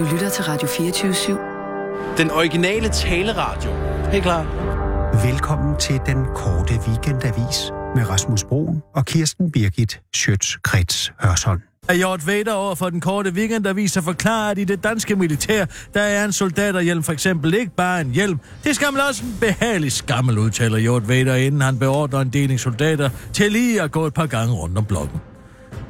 Du lytter til Radio 24-7. Den originale taleradio. Helt klar. Velkommen til den korte weekendavis med Rasmus Broen og Kirsten Birgit Schøtz-Krets Hørsholm. Hjort Vader over for den korte weekendavis og forklarer, at i det danske militær, der er en soldaterhjelm for eksempel ikke bare en hjelm. Det skal man også en behagelig skammel, udtaler Hjort Vader, inden han beordrer en deling soldater til lige at gå et par gange rundt om blokken.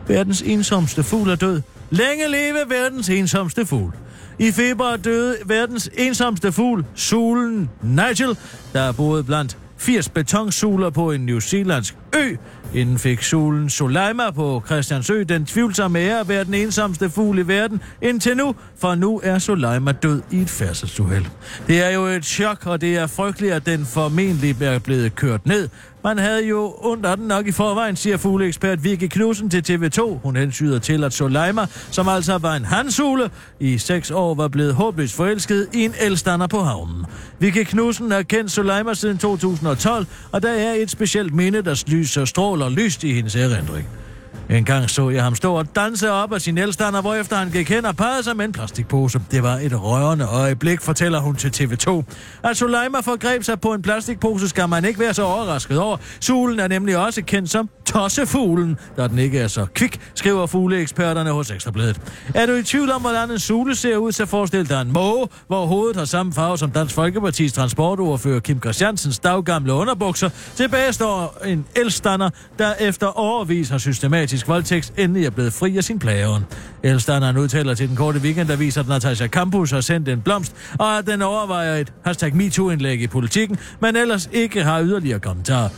Verdens ensomste fugl er død. Længe leve verdens ensomste fugl. I februar døde verdens ensomste fugl, sulen Nigel, der boede blandt 80 betonsuler på en New Zealandsk ø. Inden fik sulen Soleima på Christiansø den tvivlsomme ære at være den ensomste fugl i verden indtil nu, for nu er Soleima død i et færdselsuheld. Det er jo et chok, og det er frygteligt, at den formentlig er blevet kørt ned. Man havde jo under den nok i forvejen, siger fugleekspert Vicky Knudsen til TV2. Hun hensyder til, at Soleima, som altså var en handsule, i seks år var blevet håbløst forelsket i en elstander på havnen. Vicky Knudsen har kendt Soleima siden 2012, og der er et specielt minde, der lyser stråler lyst i hendes erindring. En gang så jeg ham stå og danse op af sin elstander, hvorefter han gik hen og pegede sig med en plastikpose. Det var et rørende øjeblik, fortæller hun til TV2. At Suleima forgreb sig på en plastikpose, skal man ikke være så overrasket over. Sulen er nemlig også kendt som tossefuglen, da den ikke er så kvik, skriver fugleeksperterne hos Ekstrabladet. Er du i tvivl om, hvordan en sule ser ud, så forestil dig en måge, hvor hovedet har samme farve som Dansk Folkepartis transportordfører Kim Christiansens daggamle underbukser. Tilbage står en elstander, der efter overvis har systematisk voldtægt endelig er blevet fri af sin plageånd. Elstanderen udtaler til den korte weekendavis, at Natasha Campus har sendt en blomst, og at den overvejer et hashtag MeToo-indlæg i politikken, men ellers ikke har yderligere kommentarer.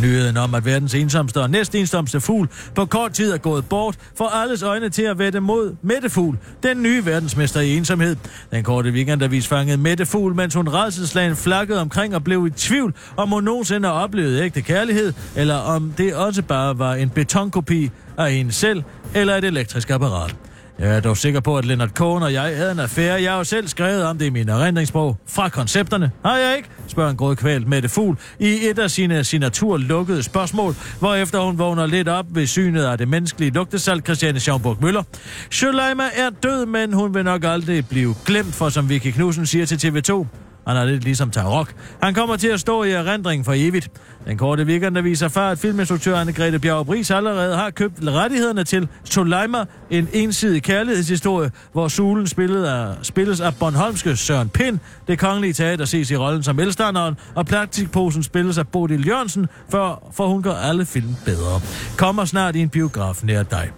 Nyheden om, at verdens ensomste og næstensomste fugl på kort tid er gået bort, får alles øjne til at vette mod Mette Fugl, den nye verdensmester i ensomhed. Den korte weekendavis fangede Mette Fugl, mens hun redselslagen flakkede omkring og blev i tvivl, om hun nogensinde har oplevet ægte kærlighed, eller om det også bare var en betonkopi af en selv, eller et elektrisk apparat. Jeg er dog sikker på, at Leonard Cohen og jeg havde en affære. Jeg har jo selv skrevet om det i min erindringsbog. Fra koncepterne. Har jeg ikke? spørger en grådkvalt Mette Fugl i et af sine signatur lukkede spørgsmål, hvorefter hun vågner lidt op ved synet af det menneskelige lugtesalt Christiane Schaumburg Møller. Shuleima er død, men hun vil nok aldrig blive glemt, for som Vicky Knudsen siger til TV2, han er lidt ligesom Tarok. Han kommer til at stå i erindring for evigt. Den korte weekend, der viser far, at filminstruktør Anne-Grethe Bjerg Bris allerede har købt rettighederne til Soleima, en ensidig kærlighedshistorie, hvor Sulen spillet af, spilles af Bornholmske Søren Pind, det kongelige teater ses i rollen som elstanderen, og plastikposen spilles af Bodil Jørgensen, for, for hun gør alle film bedre. Kommer snart i en biograf nær dig.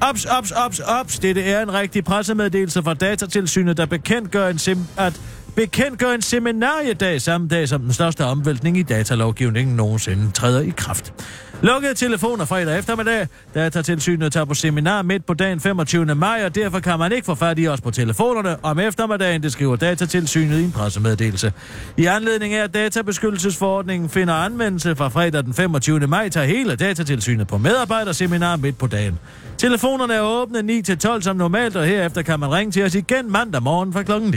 Ops, ops, ops, ops. Dette er en rigtig pressemeddelelse fra Datatilsynet, der bekendtgør en sim, at bekendtgør en seminariedag samme dag, som den største omvæltning i datalovgivningen nogensinde træder i kraft. Lukkede telefoner fredag eftermiddag. Datatilsynet tager på seminar midt på dagen 25. maj, og derfor kan man ikke få fat i os på telefonerne om eftermiddagen, det skriver Datatilsynet i en pressemeddelelse. I anledning af, at databeskyttelsesforordningen finder anvendelse fra fredag den 25. maj, tager hele Datatilsynet på medarbejderseminar midt på dagen. Telefonerne er åbne 9-12 som normalt, og herefter kan man ringe til os igen mandag morgen fra klokken 9.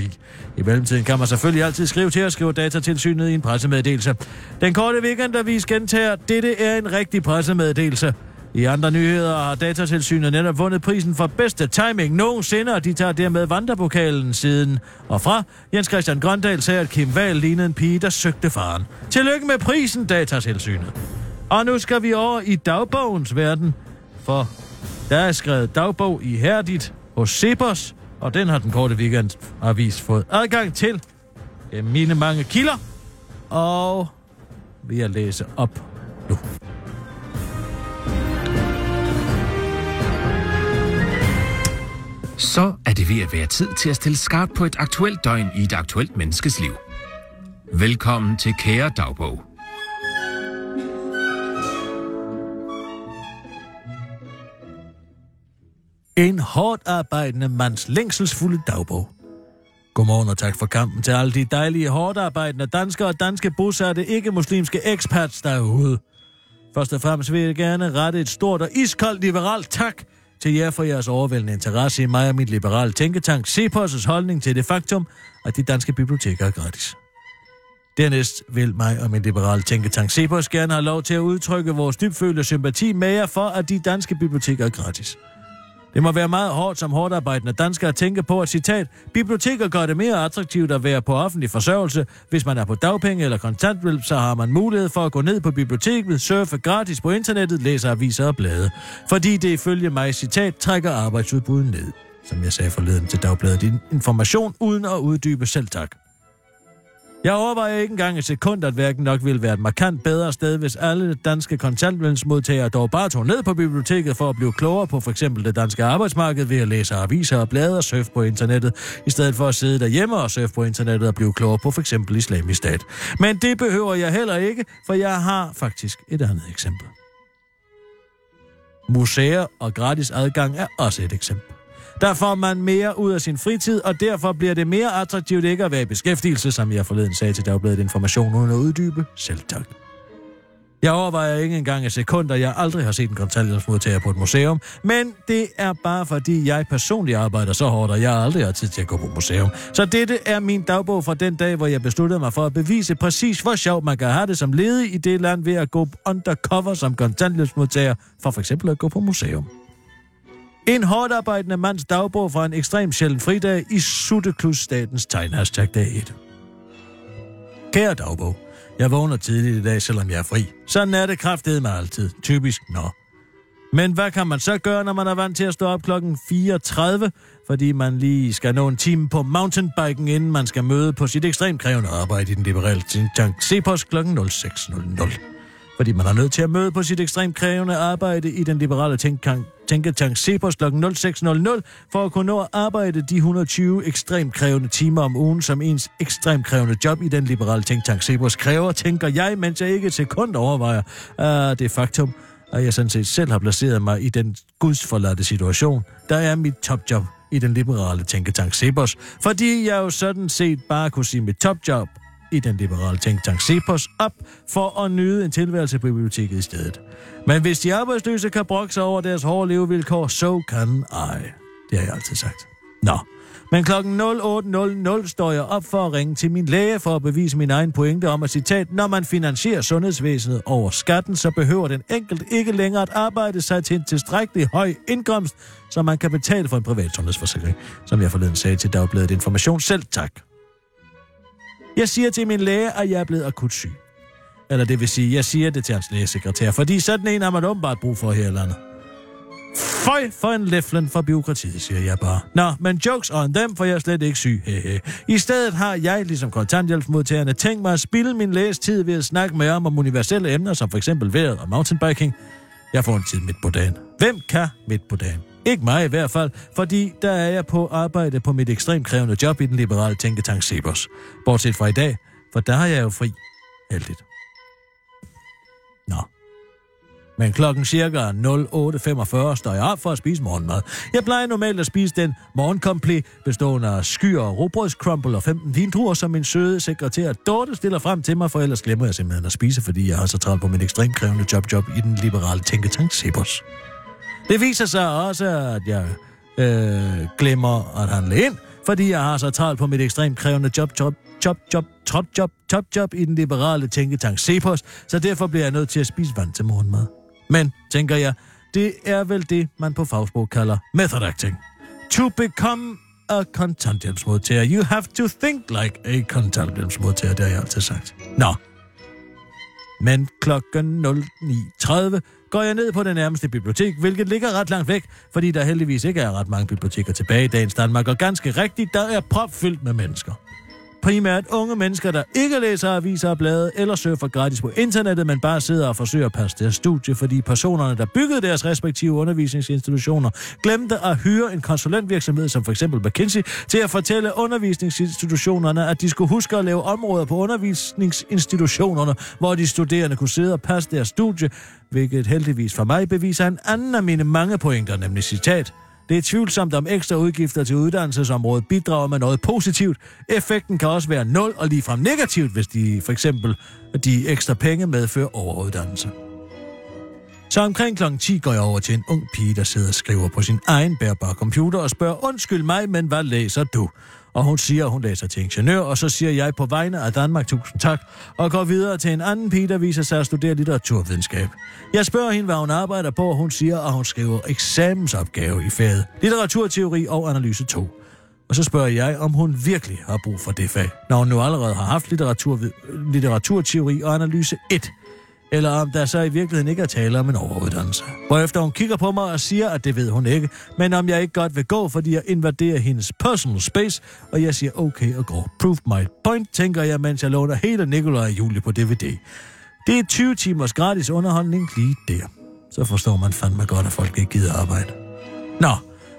I mellemtiden kan man selvfølgelig altid skrive til os, skriver Datatilsynet i en pressemeddelelse. Den korte weekendavis gentager, dette er en rigtig pressemeddelelse. I andre nyheder har Datatilsynet netop vundet prisen for bedste timing nogensinde, og de tager dermed vandrepokalen siden. Og fra Jens Christian Grøndal sagde, at Kim Wahl lignede en pige, der søgte faren. Tillykke med prisen, Datatilsynet. Og nu skal vi over i dagbogens verden, for der er skrevet dagbog i Herdit hos Cepos, og den har den korte weekendavis fået adgang til. Mine mange kilder, og vil jeg læse op nu. Så er det ved at være tid til at stille skarpt på et aktuelt døgn i et aktuelt menneskes liv. Velkommen til Kære Dagbog. En hårdt arbejdende mands længselsfulde dagbog. Godmorgen og tak for kampen til alle de dejlige, hårdt arbejdende danskere og danske bosatte ikke-muslimske expats derude. Først og fremmest vil jeg gerne rette et stort og iskoldt liberalt tak til jer for jeres overvældende interesse i mig og mit liberale tænketank Cepos' holdning til det faktum, at de danske biblioteker er gratis. Dernæst vil mig og min liberale tænketank Cepos gerne have lov til at udtrykke vores dybfølte sympati med jer for, at de danske biblioteker er gratis. Det må være meget hårdt som hårdt arbejdende dansker at tænke på, at citat, biblioteker gør det mere attraktivt at være på offentlig forsørgelse. Hvis man er på dagpenge eller kontanthjælp, så har man mulighed for at gå ned på biblioteket, surfe gratis på internettet, læse aviser og blade. Fordi det ifølge mig, citat, trækker arbejdsudbuddet ned. Som jeg sagde forleden til Dagbladet, din information uden at uddybe selv tak. Jeg overvejer ikke engang et sekund, at værken nok ville være et markant bedre sted, hvis alle danske kontantlønsmodtagere dog bare tog ned på biblioteket for at blive klogere på for eksempel det danske arbejdsmarked ved at læse aviser og blade og surfe på internettet, i stedet for at sidde derhjemme og surfe på internettet og blive klogere på for eksempel islamisk stat. Men det behøver jeg heller ikke, for jeg har faktisk et andet eksempel. Museer og gratis adgang er også et eksempel. Der får man mere ud af sin fritid, og derfor bliver det mere attraktivt ikke at være i beskæftigelse, som jeg forleden sagde til Dagbladet Information uden at uddybe. Selv tak. Jeg overvejer ikke engang et sekund, at jeg aldrig har set en kontanthjælpsmodtager på et museum, men det er bare fordi jeg personligt arbejder så hårdt, og jeg aldrig har tid til at gå på museum. Så dette er min dagbog fra den dag, hvor jeg besluttede mig for at bevise præcis, hvor sjovt man kan have det som ledig i det land ved at gå undercover som kontanthjælpsmodtager, for f.eks. at gå på museum. En hårdt arbejdende mands dagbog fra en ekstrem sjælden fridag i Sutteklus statens tegn. Hashtag dag 1. Kære dagbog, jeg vågner tidligt i dag, selvom jeg er fri. Sådan er det kraftedet mig altid. Typisk, nå. Men hvad kan man så gøre, når man er vant til at stå op klokken 4.30, fordi man lige skal nå en time på mountainbiken, inden man skal møde på sit ekstremt krævende arbejde i den liberale tank Cepos klokken 06.00 fordi man er nødt til at møde på sit ekstremt krævende arbejde i den liberale tænketank, tænketank Cepos kl. 06.00 for at kunne nå at arbejde de 120 ekstremt krævende timer om ugen, som ens ekstremt krævende job i den liberale tænketank Cepos kræver, tænker jeg, mens jeg ikke et sekund overvejer uh, det faktum, at jeg sådan set selv har placeret mig i den gudsforladte situation, der er mit topjob i den liberale tænketank Cepos, fordi jeg jo sådan set bare kunne sige mit topjob i den liberale tænktank Cepos op for at nyde en tilværelse på biblioteket i stedet. Men hvis de arbejdsløse kan brokke sig over deres hårde levevilkår, så kan I. Det har jeg altid sagt. Nå. Men klokken 08.00 står jeg op for at ringe til min læge for at bevise min egen pointe om at citat, når man finansierer sundhedsvæsenet over skatten, så behøver den enkelt ikke længere at arbejde sig til en tilstrækkelig høj indkomst, så man kan betale for en privat sundhedsforsikring, som jeg forleden sagde til Dagbladet Information. Selv tak. Jeg siger til min læge, at jeg er blevet akut syg. Eller det vil sige, jeg siger det til hans lægesekretær, fordi sådan en har man åbenbart brug for her i landet. Føj for en læflen for byråkratiet, siger jeg bare. Nå, men jokes on dem, for jeg er slet ikke syg. Hehe. I stedet har jeg, ligesom kontanthjælpsmodtagerne, tænkt mig at spille min læges tid ved at snakke med ham om universelle emner, som for eksempel vejret og mountainbiking. Jeg får en tid midt på dagen. Hvem kan midt på dagen? Ikke mig i hvert fald, fordi der er jeg på arbejde på mit ekstremt krævende job i den liberale tænketank Sebers. Bortset fra i dag, for der har jeg jo fri. Heldigt. Nå. Men klokken cirka 08.45 står jeg op for at spise morgenmad. Jeg plejer normalt at spise den morgenkomplet, bestående af skyer og og 15 vindruer, som min søde sekretær Dorte stiller frem til mig, for ellers glemmer jeg simpelthen at spise, fordi jeg har så travlt på mit ekstremt krævende jobjob i den liberale tænketank Sebers. Det viser sig også, at jeg øh, glemmer at handle ind, fordi jeg har så travlt på mit ekstremt krævende job, job, job, job, top job, top job i den liberale tænketank Cepos, så derfor bliver jeg nødt til at spise vand til morgenmad. Men, tænker jeg, det er vel det, man på fagsprog kalder method acting. To become a kontanthjælpsmodtager, you have to think like a kontanthjælpsmodtager, det har jeg altid sagt. Nå. Men klokken 09.30 går jeg ned på det nærmeste bibliotek, hvilket ligger ret langt væk, fordi der heldigvis ikke er ret mange biblioteker tilbage i dagens Danmark, og ganske rigtigt, der er propfyldt med mennesker. Primært unge mennesker, der ikke læser aviser og blade eller surfer gratis på internettet, men bare sidder og forsøger at passe deres studie, fordi personerne, der byggede deres respektive undervisningsinstitutioner, glemte at hyre en konsulentvirksomhed som for eksempel McKinsey til at fortælle undervisningsinstitutionerne, at de skulle huske at lave områder på undervisningsinstitutionerne, hvor de studerende kunne sidde og passe deres studie, hvilket heldigvis for mig beviser en anden af mine mange pointer, nemlig citat. Det er tvivlsomt, om ekstra udgifter til uddannelsesområdet bidrager med noget positivt. Effekten kan også være nul og ligefrem negativt, hvis de for eksempel de ekstra penge medfører overuddannelse. Så omkring kl. 10 går jeg over til en ung pige, der sidder og skriver på sin egen bærbare computer og spørger, undskyld mig, men hvad læser du? Og hun siger, at hun læser til ingeniør, og så siger jeg på vegne af Danmark tusind tak, og går videre til en anden pige, der viser sig at studere litteraturvidenskab. Jeg spørger hende, hvad hun arbejder på, og hun siger, at hun skriver eksamensopgave i faget litteraturteori og analyse 2. Og så spørger jeg, om hun virkelig har brug for det fag, når hun nu allerede har haft litteratur, litteraturteori og analyse 1 eller om der så i virkeligheden ikke er tale om en overuddannelse. Hvorefter hun kigger på mig og siger, at det ved hun ikke, men om jeg ikke godt vil gå, fordi jeg invaderer hendes personal space, og jeg siger okay og går. Proof my point, tænker jeg, mens jeg låner hele Nikolaj og Julie på DVD. Det er 20 timers gratis underholdning lige der. Så forstår man fandme godt, at folk ikke gider arbejde. Nå,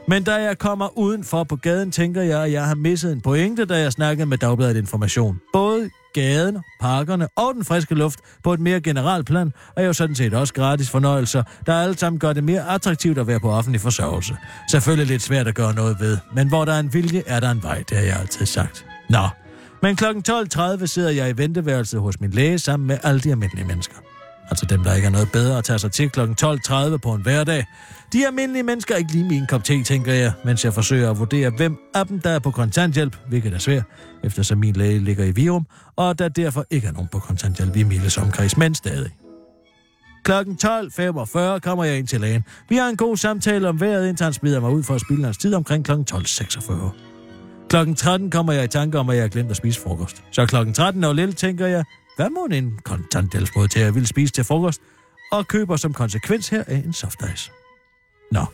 men da jeg kommer udenfor på gaden, tænker jeg, at jeg har misset en pointe, da jeg snakkede med Dagbladet Information. Både gaden, parkerne og den friske luft på et mere generelt plan, er jo sådan set også gratis fornøjelser, der alle sammen gør det mere attraktivt at være på offentlig forsørgelse. Selvfølgelig lidt svært at gøre noget ved, men hvor der er en vilje, er der en vej, det har jeg altid sagt. Nå, men kl. 12.30 sidder jeg i venteværelset hos min læge sammen med alle de almindelige mennesker. Altså dem, der ikke er noget bedre at tage sig til kl. 12.30 på en hverdag. De almindelige mennesker er ikke lige min kop te, tænker jeg, mens jeg forsøger at vurdere, hvem af dem, der er på kontanthjælp, hvilket er svært, eftersom min læge ligger i Virum, og der derfor ikke er nogen på kontanthjælp i Miles omkreds, men stadig. Klokken 12.45 kommer jeg ind til lægen. Vi har en god samtale om vejret, indtil han smider mig ud for at spille hans tid omkring kl. 12.46. Klokken 13 kommer jeg i tanke om, at jeg har glemt at spise frokost. Så klokken 13 og lidt tænker jeg, hvad må en kontanthjælpsmodtager vil spise til frokost, og køber som konsekvens her af en softice. Nå.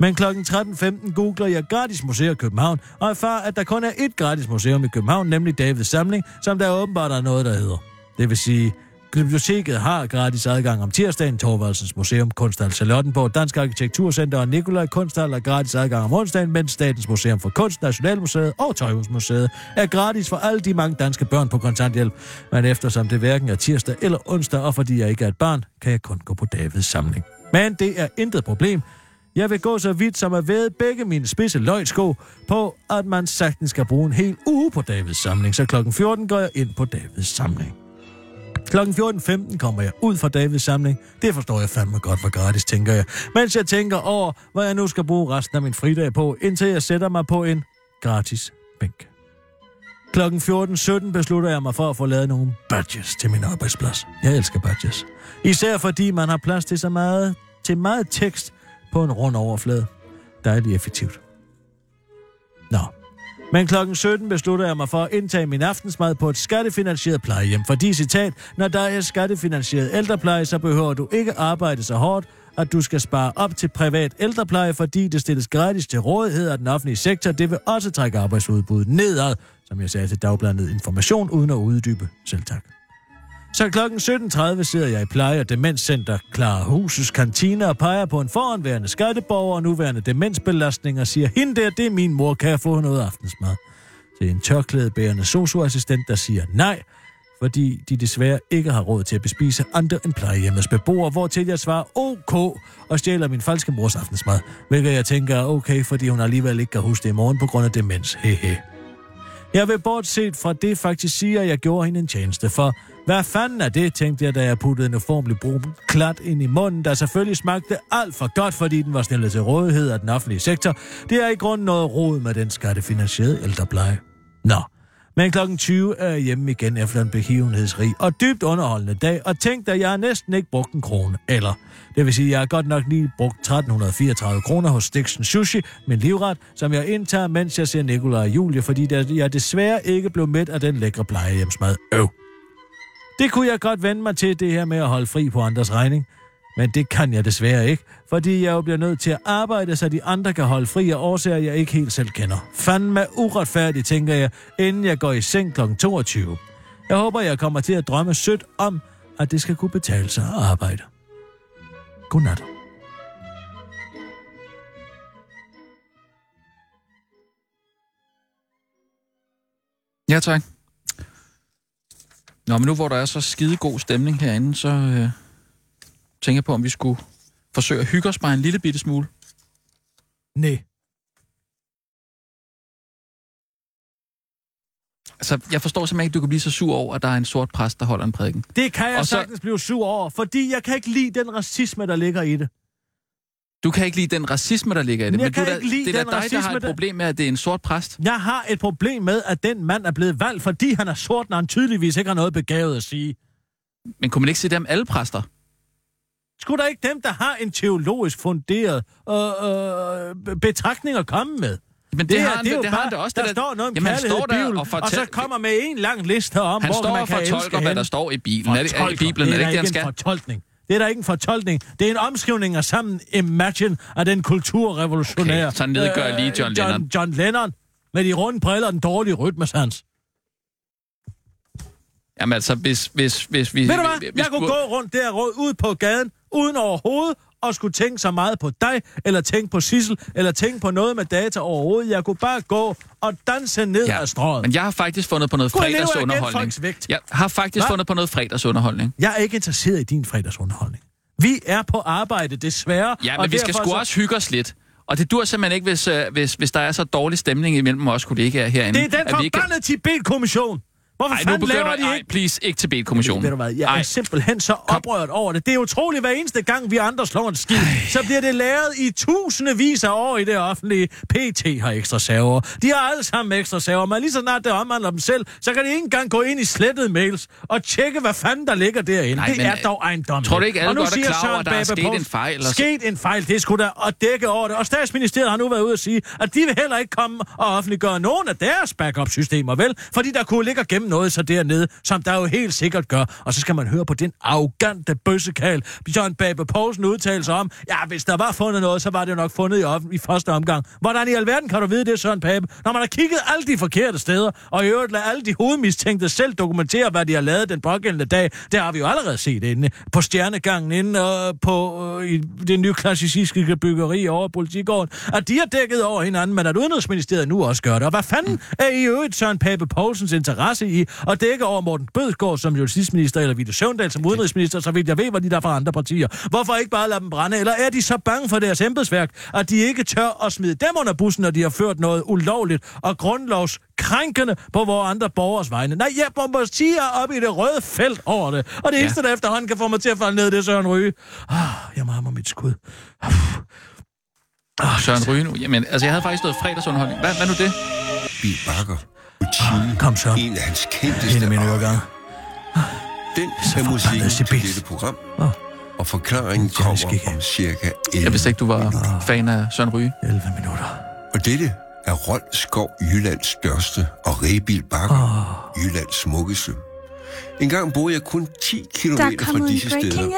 Men kl. 13.15 googler jeg gratis museer i København, og erfarer, at der kun er ét gratis museum i København, nemlig Davids Samling, som der åbenbart er noget, der hedder. Det vil sige, Biblioteket har gratis adgang om tirsdagen, Torvaldsens Museum, Kunsthal Charlottenborg, Dansk Arkitekturcenter og Nikolaj Kunsthal er gratis adgang om onsdagen, mens Statens Museum for Kunst, Nationalmuseet og Tøjhusmuseet er gratis for alle de mange danske børn på kontanthjælp. Men eftersom det hverken er tirsdag eller onsdag, og fordi jeg ikke er et barn, kan jeg kun gå på Davids samling. Men det er intet problem. Jeg vil gå så vidt som at væde begge mine spidse løgsko på, at man sagtens skal bruge en hel uge på Davids samling, så klokken 14 går jeg ind på Davids samling. Klokken 14.15 kommer jeg ud fra Davids samling. Det forstår jeg fandme godt for gratis, tænker jeg. Mens jeg tænker over, hvad jeg nu skal bruge resten af min fridag på, indtil jeg sætter mig på en gratis bænk. Klokken 14.17 beslutter jeg mig for at få lavet nogle badges til min arbejdsplads. Jeg elsker badges. Især fordi man har plads til så meget, til meget tekst på en rund overflade. Dejligt effektivt. Men klokken 17 beslutter jeg mig for at indtage min aftensmad på et skattefinansieret plejehjem, fordi citat, når der er skattefinansieret ældrepleje, så behøver du ikke arbejde så hårdt, at du skal spare op til privat ældrepleje, fordi det stilles gratis til rådighed af den offentlige sektor. Det vil også trække arbejdsudbuddet nedad, som jeg sagde til Dagbladet information, uden at uddybe. Selv tak. Så klokken 17.30 sidder jeg i pleje- og demenscenter Klar Husets kantine og peger på en foranværende skatteborger og nuværende demensbelastning og siger, hende der, det er min mor, kan jeg få noget aftensmad? Til en tørklædebærende socioassistent, der siger nej, fordi de desværre ikke har råd til at bespise andre end plejehjemmets beboere, hvor til jeg svarer OK og stjæler min falske mors aftensmad, hvilket jeg tænker er okay, fordi hun alligevel ikke kan huske det i morgen på grund af demens. Hehe. Jeg vil bortset fra det faktisk sige, at jeg gjorde hende en tjeneste, for hvad fanden er det, tænkte jeg, da jeg puttede en uformelig brun klat ind i munden, der selvfølgelig smagte alt for godt, fordi den var stillet til rådighed af den offentlige sektor. Det er i grunden noget rod med den skattefinansierede ældrepleje. Nå, men klokken 20 er jeg hjemme igen efter en begivenhedsrig og dybt underholdende dag, og tænkte, at jeg har næsten ikke brugt en krone. Eller, det vil sige, at jeg har godt nok lige brugt 1334 kroner hos Stiksen Sushi, min livret, som jeg indtager, mens jeg ser Nikolaj og Julie, fordi jeg desværre ikke blev mæt af den lækre plejehjemsmad. Øv. Det kunne jeg godt vende mig til, det her med at holde fri på andres regning. Men det kan jeg desværre ikke, fordi jeg jo bliver nødt til at arbejde, så de andre kan holde fri af årsager, jeg ikke helt selv kender. Fandme uretfærdigt, tænker jeg, inden jeg går i seng kl. 22. Jeg håber, jeg kommer til at drømme sødt om, at det skal kunne betale sig at arbejde. Godnat. Ja, tak. Nå, men nu hvor der er så skide god stemning herinde, så øh, tænker jeg på, om vi skulle forsøge at hygge os bare en lille bitte smule. Nej. Altså, jeg forstår simpelthen ikke, at du kan blive så sur over, at der er en sort præst, der holder en prædiken. Det kan jeg Og så- sagtens blive sur over, fordi jeg kan ikke lide den racisme, der ligger i det. Du kan ikke lide den racisme, der ligger i det. Jeg men kan du, er ikke lide det er den dig, der har racisme, et problem med, at det er en sort præst. Jeg har et problem med, at den mand er blevet valgt, fordi han er sort, når han tydeligvis ikke har noget begavet at sige. Men kunne man ikke se dem alle præster? Skulle der ikke dem, der har en teologisk funderet øh, øh, betragtning at komme med? Men det, her, har han, det, er jo det bare, har han da også. der det der, står noget om Jamen, han kærlighed står i der Bibelen, og og, fortæl- så kommer med en lang liste om, Han hvor står man og kan elske fortolker, hvad der står i Bibelen. Er det, er, I Fortolker. Bibelen er det da ikke det, han ikke skal? en fortolkning. Det er da ikke en fortolkning. Det er en omskrivning af sammen Imagine af den kulturrevolutionære... Okay, så nedgør lige John Lennon. John, Lennon med de runde briller og den dårlige rytmesans. Jamen altså, hvis, hvis, hvis vi... Ved du hvad? hvis Jeg kunne gå rundt der ud på gaden, uden overhovedet at skulle tænke så meget på dig, eller tænke på Sissel, eller tænke på noget med data overhovedet. Jeg kunne bare gå og danse ned Ja, ad strået. men jeg har faktisk fundet på noget jeg af fredagsunderholdning. vægt? Jeg har faktisk Hva? fundet på noget fredagsunderholdning. Jeg er ikke interesseret i din fredagsunderholdning. Vi er på arbejde, desværre. Ja, og men vi skal sgu så- også hygge os lidt. Og det dur simpelthen ikke, hvis, øh, hvis, hvis der er så dårlig stemning imellem os kollegaer herinde. Det er den forbandede Tibet-kommission. Hvorfor Ej, nu fanden laver begynder... de Ej, ikke? please, ikke til kommissionen Ved du hvad, jeg Ej, er simpelthen så oprørt over det. Det er utroligt, hver eneste gang vi andre slår en skid, så bliver det lavet i tusindevis af år i det offentlige. PT har ekstra server. De har alle sammen ekstra server, men lige så snart det omhandler dem selv, så kan de ikke engang gå ind i slettede mails og tjekke, hvad fanden der ligger derinde. Nej, det men, er øh, dog ejendommeligt. tror du ikke, alle Og nu godt er siger klar over, at der er sket en fejl, og så- Sket en fejl, det skulle da at dække over det. Og statsministeriet har nu været ude at sige, at de vil heller ikke komme og offentliggøre nogen af deres backup-systemer, vel? Fordi der kunne ligge og gemme noget så dernede, som der jo helt sikkert gør. Og så skal man høre på den arrogante bøssekal, Bjørn Babe Poulsen udtaler sig om, ja, hvis der var fundet noget, så var det jo nok fundet i, offen- i første omgang. Hvordan i alverden kan du vide det, Søren Pape? Når man har kigget alle de forkerte steder, og i øvrigt lader alle de hovedmistænkte selv dokumentere, hvad de har lavet den pågældende dag, det har vi jo allerede set inde på Stjernegangen, inde og på øh, i det nye klassicistiske byggeri over politigården, at de har dækket over hinanden, men at Udenrigsministeriet nu også gør det. Og hvad fanden er i øvrigt Søren Pape Poulsens interesse i at dække over Morten Bødskov som justitsminister, eller Ville Søvndal som udenrigsminister, så vidt jeg ved, hvad de der er fra andre partier. Hvorfor ikke bare lade dem brænde? Eller er de så bange for deres embedsværk, at de ikke tør at smide dem under bussen, når de har ført noget ulovligt og grundlovskrænkende på vores andre borgers vegne? Nej, jeg bombardier op i det røde felt over det. Og det Ja. eneste, der efterhånden kan få mig til at falde ned, det er Søren Ryge. Ah, jeg mammer mit skud. Søren Ryge nu. Jamen, altså, jeg havde faktisk noget fredagsunderholdning. Hvad, hvad nu det? Bill Bakker. Routine. Kom så. En af hans kendteste mine arier. øregange. Den Så er musikken forbandet til Sibis. dette program. Åh. Og forklaringen Jeg kommer skal ikke. om cirka 11 Jeg vidste ikke, du var fan af Søren Ryge. 11 minutter. Og dette er Rold Skov Jyllands største og Rebil Bakker, oh. Jyllands smukkeste. En gang boede jeg kun 10 km Der fra en disse breaking steder,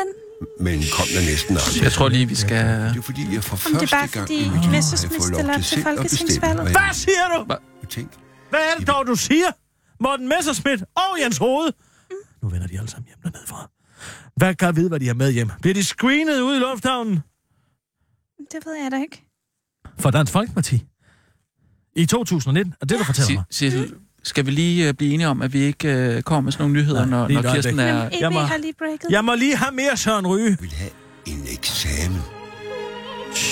men kom der næsten aldrig. Jeg tror lige, vi skal... Det er fordi, jeg for Om det første er bare gang fordi i mit liv har Messerschmidt fået lov stiller op til til selv at bestemme, folketingsvalget. hvad Hvad siger du? jeg tænker. Hvad er det dog, du siger? Morten Messerschmidt og Jens Rode. Nu vender de alle sammen hjem dernede fra. Hvad kan jeg vide, hvad de har med hjem? Bliver de screenet ude i lufthavnen Det ved jeg da ikke. for Dansk Folkeparti? I 2019? Er det, du fortæller mig? Sissel, skal vi lige uh, blive enige om, at vi ikke uh, kommer med sådan nogle nyheder, Nej, når, når Kirsten er... Jamen, jeg må- har lige breaket. Jeg må lige have mere Søren Ryge. vil have en eksamen.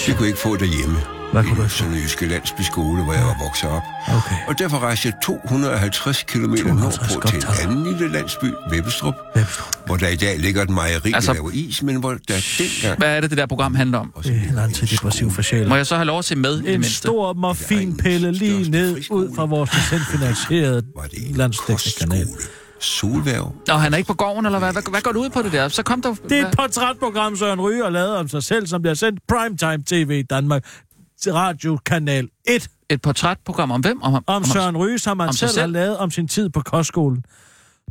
Det kunne jeg ikke få derhjemme. Hvad kunne du I ikke få? sådan en jyske landsbyskole, hvor jeg var vokset op. Okay. Og derfor rejste jeg 250 km 250 nordpå til en anden lille landsby, Vebbestrup, Vebbestrup. hvor der i dag ligger et mejeri, Altså- der laver is, men hvor der dengang... Hvad er det, det der program handler om? Det er en antidepressiv facial. Må jeg så have lov at se med i det En mindste? stor morfinpille lige ned ud fra vores licensfinansierede var det en landsdækkende kanal. kostskole. Solværv. Nå, han er ikke på gården, eller hvad? Hvad, hvad går du ud på det der? Så kom der... Det er et portrætprogram, Søren Ryge har lavet om sig selv, som bliver sendt primetime tv i Danmark radiokanal 1 et portrætprogram om hvem? Om, om Søren Ryge, som han om sig selv har selv? lavet om sin tid på kostskolen.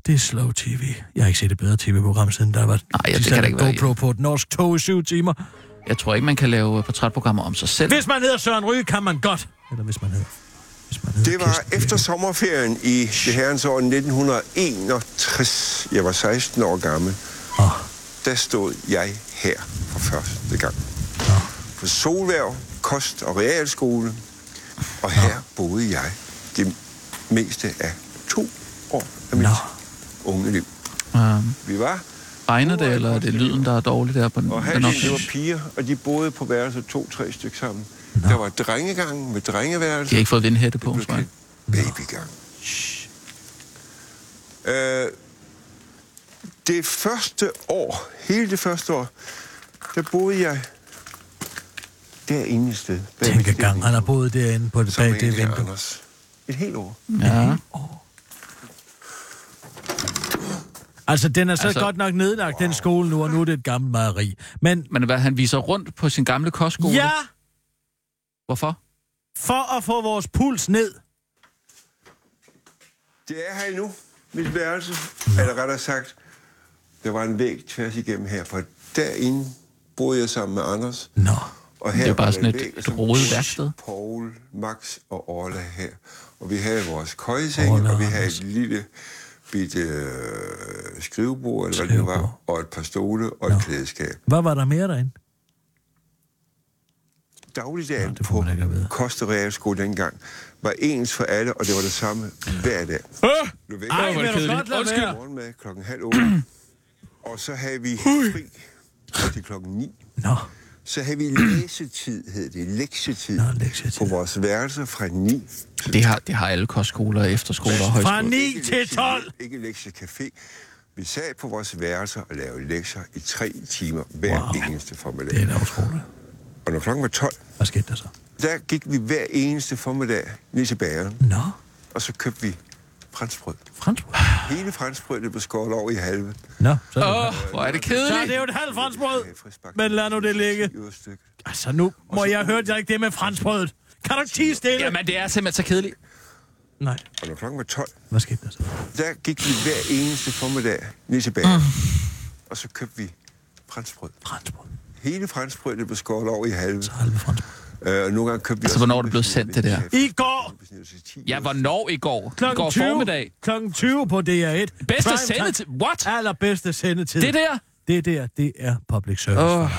Det er slow tv. Jeg har ikke set et bedre tv-program, siden der var Nej, ja, det de kan satte ikke være, GoPro på et norsk tog i syv timer. Jeg tror ikke, man kan lave portrætprogrammer om sig selv. Hvis man hedder Søren Ryge, kan man godt. Eller hvis man hedder... Hvis man hedder Det var Kirsten efter sommerferien i det herrens år 1961. Jeg var 16 år gammel. Åh. Der stod jeg her for første gang. På Solværv, Kost- og Realskole. Og her boede jeg det meste af to år af mit Nå. unge liv. Um, Vi var, regner det, eller er det lyden, der er dårlig der på den? og halvdelen det var piger, og de boede på værelser to-tre stykker sammen. Der var drengegangen med De drengeværelser. har ikke fået vindhætte på, tror jeg. babygang. Øh, det første år, hele det første år, der boede jeg derinde et sted. Tænk engang, han har boet derinde på det, bag det vindue. Anders. Et helt år. Ja. Altså, den er så Altså- godt nok nedlagt, den skole nu, og nu er det et gammelt mejeri. Men Men hvad, han viser rundt på sin gamle kostskole? ja, Hvorfor? for at få vores puls ned. Det er her endnu, mit værelse. Eller rettere sagt, der var en væg tværs igennem her, for derinde boede jeg sammen med Anders. Nå, Og her Det er bare sådan et- væg, et rodet værksted. Paul, Max og Orla her. Og vi havde vores køjeseng, Orla og vi havde et lille bitte øh, skrivebord, eller hvad det nu var, Skrivebord. og et par stole og et klædeskab. hvad var der mere derinde? Dagligdagen Nå, det på og Realskole dengang var ens for alle, og det var det samme hver dag. Øh! Du ved, Ej, er det du kedeligt. godt lade morgenmad klokken halv otte. og så havde vi fri til klokken ni. Nå, Så havde vi læsetid, hed det, lektietid, Nå, lektietid. på vores værelser fra 9 til Det har, det har alle kostskoler, efterskoler og fra højskoler. 9 Ikke til lektie- 12. Ikke lektiecafé. Vi sad på vores værelser og lavede lektier i tre timer hver Wow. eneste formiddag. Det er da utroligt. Og når klokken var 12, Hvad skete der så? der gik vi hver eneste formiddag ned til bageren, Nå, og så købte vi franskbrød. franskbrød. Hele franskbrødet blev skåret over i halve. Nå, så er det, Åh, hvor er det så er det kedeligt. jo et halvt franskbrød. Men lad nu det ligge. 10 øre stykket. Altså, nu må jeg høre jeg ikke det med franskbrødet. Kan du ikke tige stille? Jamen, det er simpelthen så kedeligt. Nej, Og når klokken var 12, hvad skete der så? der gik vi hver eneste formiddag ned til bageren, og så købte vi franskbrød. Franskbrød. Hele franskbrødet blev skåret over i halve. Så halve franskbrød. Øh, og nogle gange købte vi... Altså, hvornår er det blevet sendt, det der? I går ubesnittet til 10 Ja, hvornår i går? I klokken går 20, formiddag. klokken 20 på DR1. Bedste Prime sendetid. What? Allerbedste sendetid. Det der? Det der, det er public service. Oh.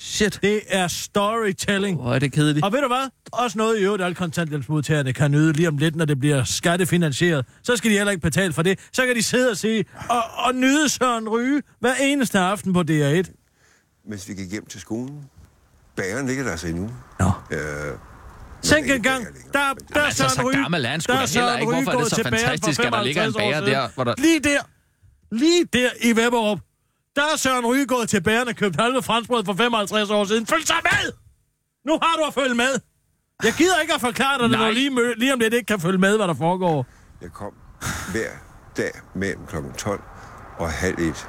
shit. Det er storytelling. Hvor er det kedeligt. Og ved du hvad? Også noget i øvrigt, alle kontanthjælpsmodtagerne kan nyde lige om lidt, når det bliver skattefinansieret. Så skal de heller ikke betale for det. Så kan de sidde og se og, og nyde Søren Ryge hver eneste aften på DR1. Mens vi gik hjem til skolen. Bageren ligger der altså endnu. Nå. Øh, Tænk bager længere. der, det- der er Altså, Søren så Ryge. gammel er han sgu der da heller ikke. Hvorfor er det så fantastisk, at der ligger en 55 år bager der, hvor der- Lige der. Lige der i Vebberup. Der er Søren Ryge gået til bageren og købt halve franskbrød for 55 år siden. Følg så med! Nu har du at følge med. Jeg gider ikke at forklare dig, når lige, mø- lige om lidt ikke kan følge med, hvad der foregår. Jeg kom hver dag mellem kl. 12 og halv et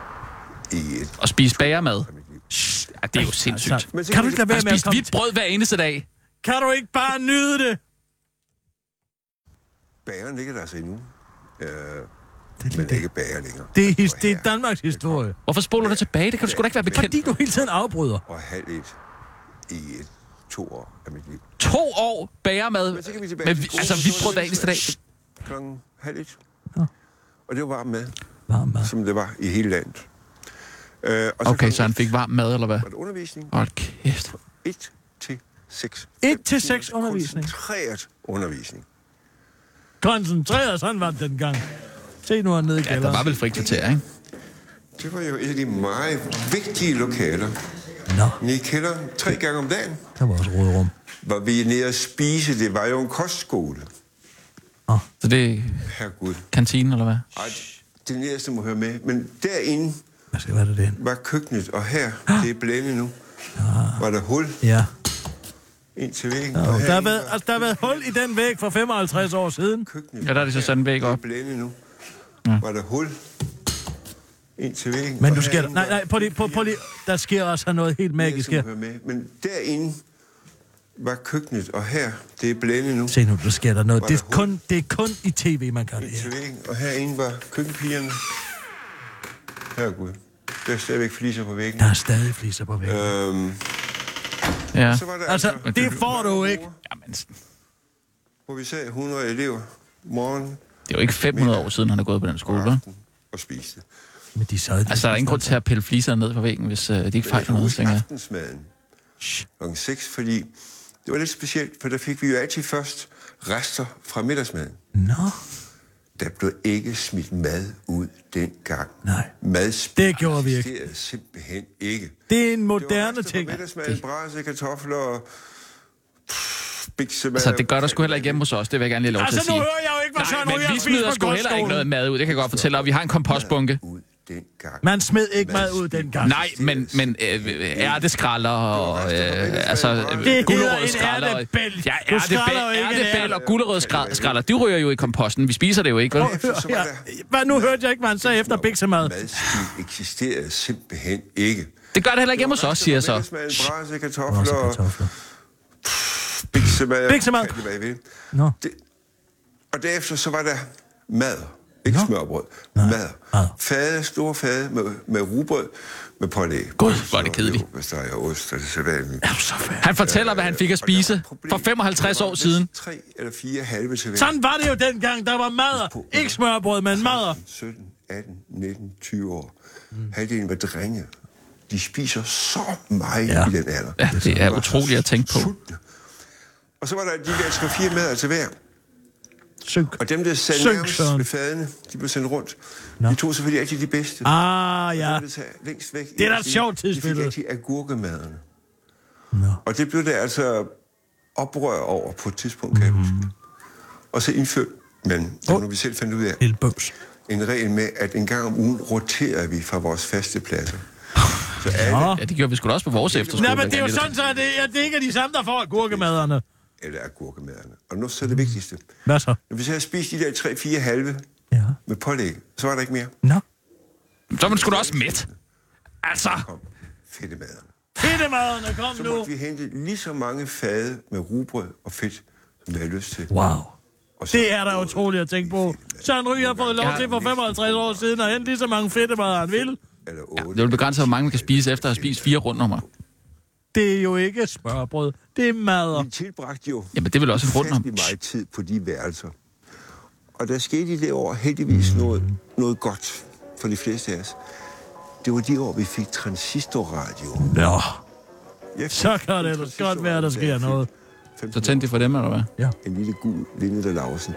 i et Og spise bagermad. Ja, det er jo sindssygt. Altså, kan kan du vi- ikke lade være med at komme hvidt brød hver eneste dag. Kan du ikke bare nyde det? Bageren ligger der altså endnu. Øh, Det er, men det. ikke bager længere. Det er, Og det er Danmarks historie. Hvorfor spoler du tilbage? Det kan du sgu da ikke være bekendt. Fordi du hele tiden afbryder. Og halv et i et to år af mit liv. To år bagermad. Men så kan vi tilbage Men til vi, altså, Så vi det hver eneste dag. Klokken halv et. Nå. Og det var varm mad, Varm mad. som det var i hele landet. Øh, og Okay, klokken så han fik varm mad, eller hvad? Var det undervisning? Hold kæft. 1 til 6. Et til seks undervisning. Koncentreret undervisning. Koncentreret, sådan var det dengang. Se nu nede i Ja, der kælderen. var vel fri kvarter, ikke? Det var jo et af de meget vigtige lokaler. Nå, Nede i kælderen, tre gange om dagen, der var også rådrum. var vi nede at spise. Det var jo en kostskole. Så det er Herregud. kantinen, eller hvad? Ej, det næste må høre med. Men derinde Hvad skal være det den? var køkkenet, og her, det er blændet nu, var der hul Ja. ind til væggen. Og der, har været, var altså, der har været hul i den væg for 55 år siden. køkkenet. Ja, der er de så sat en væg Det er op. blændet nu. Var der hul ind til væggen. Men du herinde Nej, var- nej, på lige, på, på lige, der sker også noget helt magisk her. med. Men derinde var køkkenet, og her, det er blændet nu. Se nu, der sker der noget. Var Det der er kun, det er kun i tv, man kan det ind til her. væggen, og herinde var køkkenpigerne. Herregud. Der er stadigvæk fliser på væggen. Der er stadig fliser på væggen. Øhm, Ja. så var der Altså, altså, det får du ikke. Jamen, hvor vi sad 100 elever morgen det er jo ikke 500 år siden, han er gået på den skole, aften og spiste. Men de sad... Altså, der er ingen grund til at pille fliserne ned på væggen, hvis uh, de ikke fejler noget, tænker jeg. aftensmaden klokken 6, fordi det var lidt specielt, for der fik vi jo altid først rester fra middagsmaden. Nå, Der blev ikke smidt mad ud dengang. Nej. Madspild Det gjorde vi ikke. eksisterede simpelthen ikke. det er en Det var moderne rester fra ting. middagsmaden, brase, kartofler og biksemad. Altså, det gør der sgu heller ikke hjemme hos os, det vil jeg gerne lige lov til Altså, at nu sige. hører jeg jo ikke, hvad Nej, Søren men Ryger vi spiser smider på sgu heller ikke noget mad ud. Det kan jeg godt fortælle, og vi har en kompostbunke. Ud dengang. Man smed ikke mad ud dengang. Nej, men, men øh, ærteskralder og... Øh, altså, Det øh, hedder en ærtebæl. Ja, ærtebæl ærte. og gulerødsskralder, de ryger jo i komposten. Vi spiser det jo ikke, vel? Ja, hvad, nu hørte jeg ikke, hvad han sagde efter biksemad. Madstil eksisterede simpelthen ikke. Det gør det heller ikke hjemme hos os, siger jeg så. Brase, kartofler og biksemad. Biksemad. Det. Nå. Det, og derefter så var der mad. Ikke Nå. smørbrød. Mad. mad. Fade, store fade med, med rugbrød med pålæg. Gud, hvor er det kedeligt. Hvis der er ost, er det sædvanligt. Han fortæller, hvad han fik at spise for 55 år siden. Tre eller fire halve til. Sådan var det jo dengang, der var madder. Ikke smørbrød, men madder. 17, 18, 19, 20 år. Mm. Halvdelen var drenge. De spiser så meget Ja. i den alder. Ja, det er utroligt at tænke på. Sultne. Og så var der de der tre fire mader til hver. Synk. Og dem, der sad Synk, nærmest ved fadene, de blev sendt rundt. Nå. De tog selvfølgelig altid de bedste. Ah, ja. Dem, der længst væk. Det er da et sjovt De fik tidsbillede. altid agurkemaderne. Nå. Og det blev der altså oprør over på et tidspunkt, kan jeg huske. Og så indførte man, Åh. nu vi selv fandt ud af, en regel med, at en gang om ugen roterer vi fra vores faste pladser. Så alle. Ja, det gjorde vi sgu da også på vores efterskole. Nej, men det er jo sådan, så det, at det ikke er de samme, der får agurkemaderne. Eller agurkemaderne. Og nu så er det vigtigste. Hvad så? Vi så havde spist de der 3-4 halve Ja. med pålæg, så var der ikke mere. Nå. Så er man sgu da også mæt. Altså, Kom, fedtemaderne. Fedtemaderne, kom Så nu. måtte vi hente lige så mange fade med rugbrød og fedt, som vi havde lyst til. Wow. Og så, Det er da utroligt at tænke på. Søren Ryge har fået lov til for 55 år siden at hente lige så mange fedtemader, han vil. Eller det otte. vil begrænse, hvor mange man kan spise efter at have spist fire rundnummer. Det er jo ikke smørbrød. Det er madder. Vi tilbragte jo Jamen, det vel også en rundnummer. ufattelig meget tid på de værelser. Og der skete i det år heldigvis noget, noget godt for de fleste af os. Det var de år, vi fik transistorradio. Ja. Jeg fik Så kan det ellers godt være, der sker noget. Så tændte de for dem, eller hvad? en lille gul Linde der Lausen.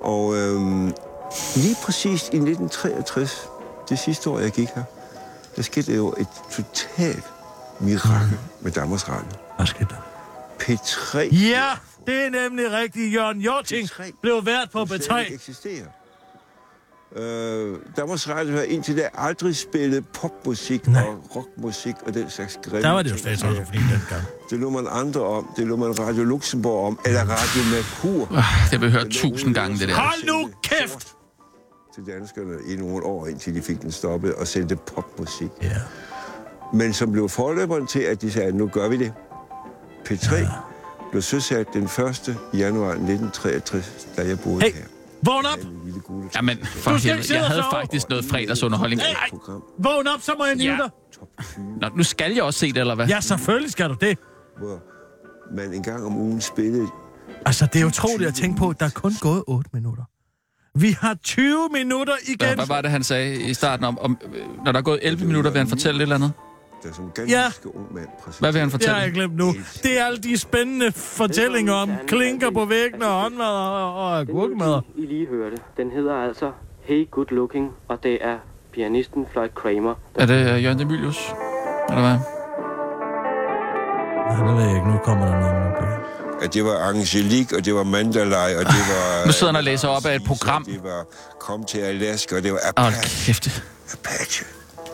Og øhm, lige præcis i 1963, det sidste år, jeg gik her, der skete jo et totalt mirakel med Danmarks Radio. Hvad skete der? P3 Ja, det er nemlig rigtigt. Jørgen Jorting blev vært på slet B3. ikke eksisterer. Øh, Danmarks Radio har indtil da aldrig spillet popmusik Nej. og rockmusik og den slags grimme Der var det jo ting. statsradiofoni dengang. Det lå man andre om. Det lå man Radio Luxembourg om. Eller Radio Mercur. Ah, Det har vi hørt tusind gange, det der. Hold nu kæft! Til danskerne i nogle år, indtil de fik den stoppet og sendte popmusik. Ja. Men som blev forløberen til, at de sagde, at nu gør vi det. P3 ja. blev søsat den 1. januar 1963, da jeg boede Hey, her. vågn op! Jamen, for Du helvede. Jeg havde faktisk noget fredagsunderholdning. Ej, program. Vågn op, så må jeg Ja. nyde dig. Top 20, Nå, nu skal jeg også se det, eller hvad? Ja, selvfølgelig skal du det. hvor man en gang om ugen spillede Altså, det er utroligt at tænke på, at der er kun gået 8 minutter. Vi har 20 minutter igen. Hvad var det, han sagde i starten om, om øh, når der er gået 11 minutter, vil han fortælle et eller andet? Der som ganske Ja. ung mand præsenterede. Hvad vil han Det har fortælle? jeg glemt nu. Det er alle de spændende fortællinger om klinker på væggene og håndmad og, og agurkemader. I lige hørte, den hedder altså Hey Good Looking, og det er pianisten Floyd Kramer. Er det øh, Jørgen Demilius? Eller hvad? Nej, det ved jeg ikke. Nu kommer der noget med det. At det var Angelique, og det var Mandalay, og det var... Nu sidder han og læser op af et program. Det var Kom til Alaska, og det var Åh, Apache. kæft. Apache.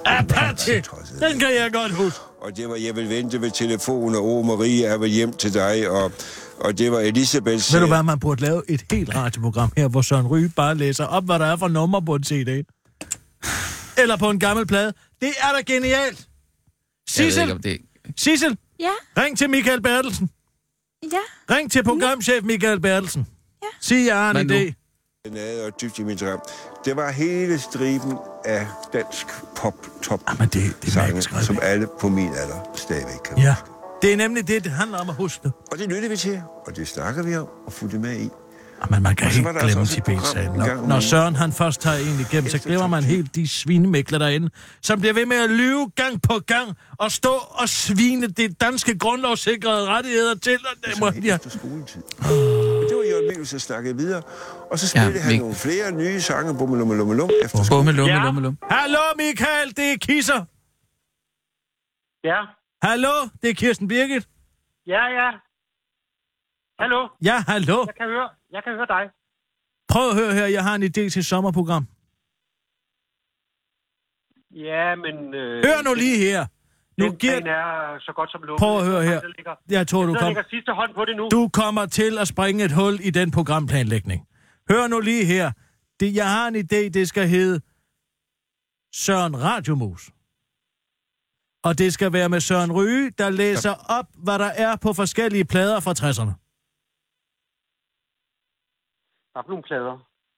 Apache! Den kan jeg godt huske. Og det var Jeg vil vente ved telefonen, og Åh Marie, jeg vil hjem til dig, og, og det var Elisabeth... Ved du hvad, man burde lave et helt radioprogram her, hvor Søren Ryge bare læser op, hvad der er for nummer på en CD. Eller på en gammel plade. Det er da genialt. Ved ikke, Sissel. Ja, Sissel, ring til Michael Bertelsen. ja. Ring til programchef Michael Bertelsen. Ja. Sig, jeg har en idé. Den havde og dybt i min drøm. Det var hele striben af dansk pop top Jamen, det, det er sange, som alle på min alder stadigvæk kan Ja, huske. det er nemlig det, det handler om at huske det. Og det lyttede vi til, og det snakker vi om og fulgte med i. Men man kan helt altså glemme program Tibet-sagen. Når, når. Søren han først tager en igennem, så glemmer man helt de svinemækler derinde, som bliver ved med at lyve gang på gang og stå og svine det danske grundlovssikrede rettigheder til. Og det må, Helt ja. skoletid. Mikkels, der snakkede videre. Og så spillede Ja, han Mik- nogle flere nye sange, bummelummelummelum, efter skole. Bumme, lumme, Ja. lumme, lumme. Hallo Michael, det er Kisser. Ja, Hallo, det er Kirsten Birgit. ja, ja. Hallo, Ja, hallo. jeg kan høre, jeg kan høre dig. Prøv at høre her, jeg har en idé til et sommerprogram. Ja, men... Øh, Hør nu lige her. Nu Den giver... er så godt som lukket. Prøv at høre her. Ligger, Jeg tror, du der kom... ligger sidste hånd på det nu. Du kommer til at springe et hul i den programplanlægning. Hør nu lige her. Det, jeg har en idé, det skal hedde Søren Radiomus. Og det skal være med Søren Ryge, der læser op, hvad der er på forskellige plader fra 60'erne. Der er nogle plader.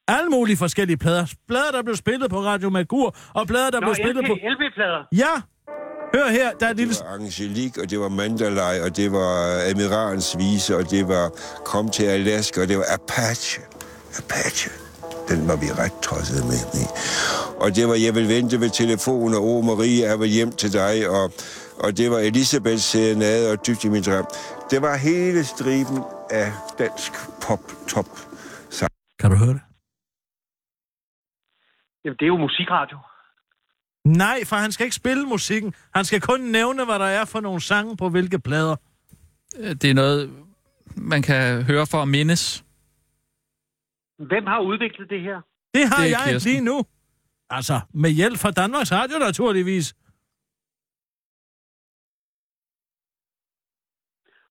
Alle mulige forskellige plader. Plader, der blev spillet på Radio Magur, og plader, der Nå, blev spillet LP, på... LP-plader. Ja! Hør her, der er et lille... Det var Angelique, og det var Mandalay, og det var Admiralens Vise, og det var Kom til Alaska, og det var Apache. Apache. Den var vi ret tosset med. i. Og det var Jeg vil vente ved telefonen, og Åh Marie er vel hjem til dig, og, og det var Elisabeth Serenade og Dybt i min drøm. Det var hele striben af dansk pop-top sang. Kan du høre det? Jamen, det er jo musikradio. Nej, for han skal ikke spille musikken. Han skal kun nævne, hvad der er for nogle sange på hvilke plader. Øh, Det er noget, man kan høre for at mindes. Hvem har udviklet det her? Det har Det jeg Kirsten. lige nu. Altså, med hjælp fra Danmarks Radio, naturligvis.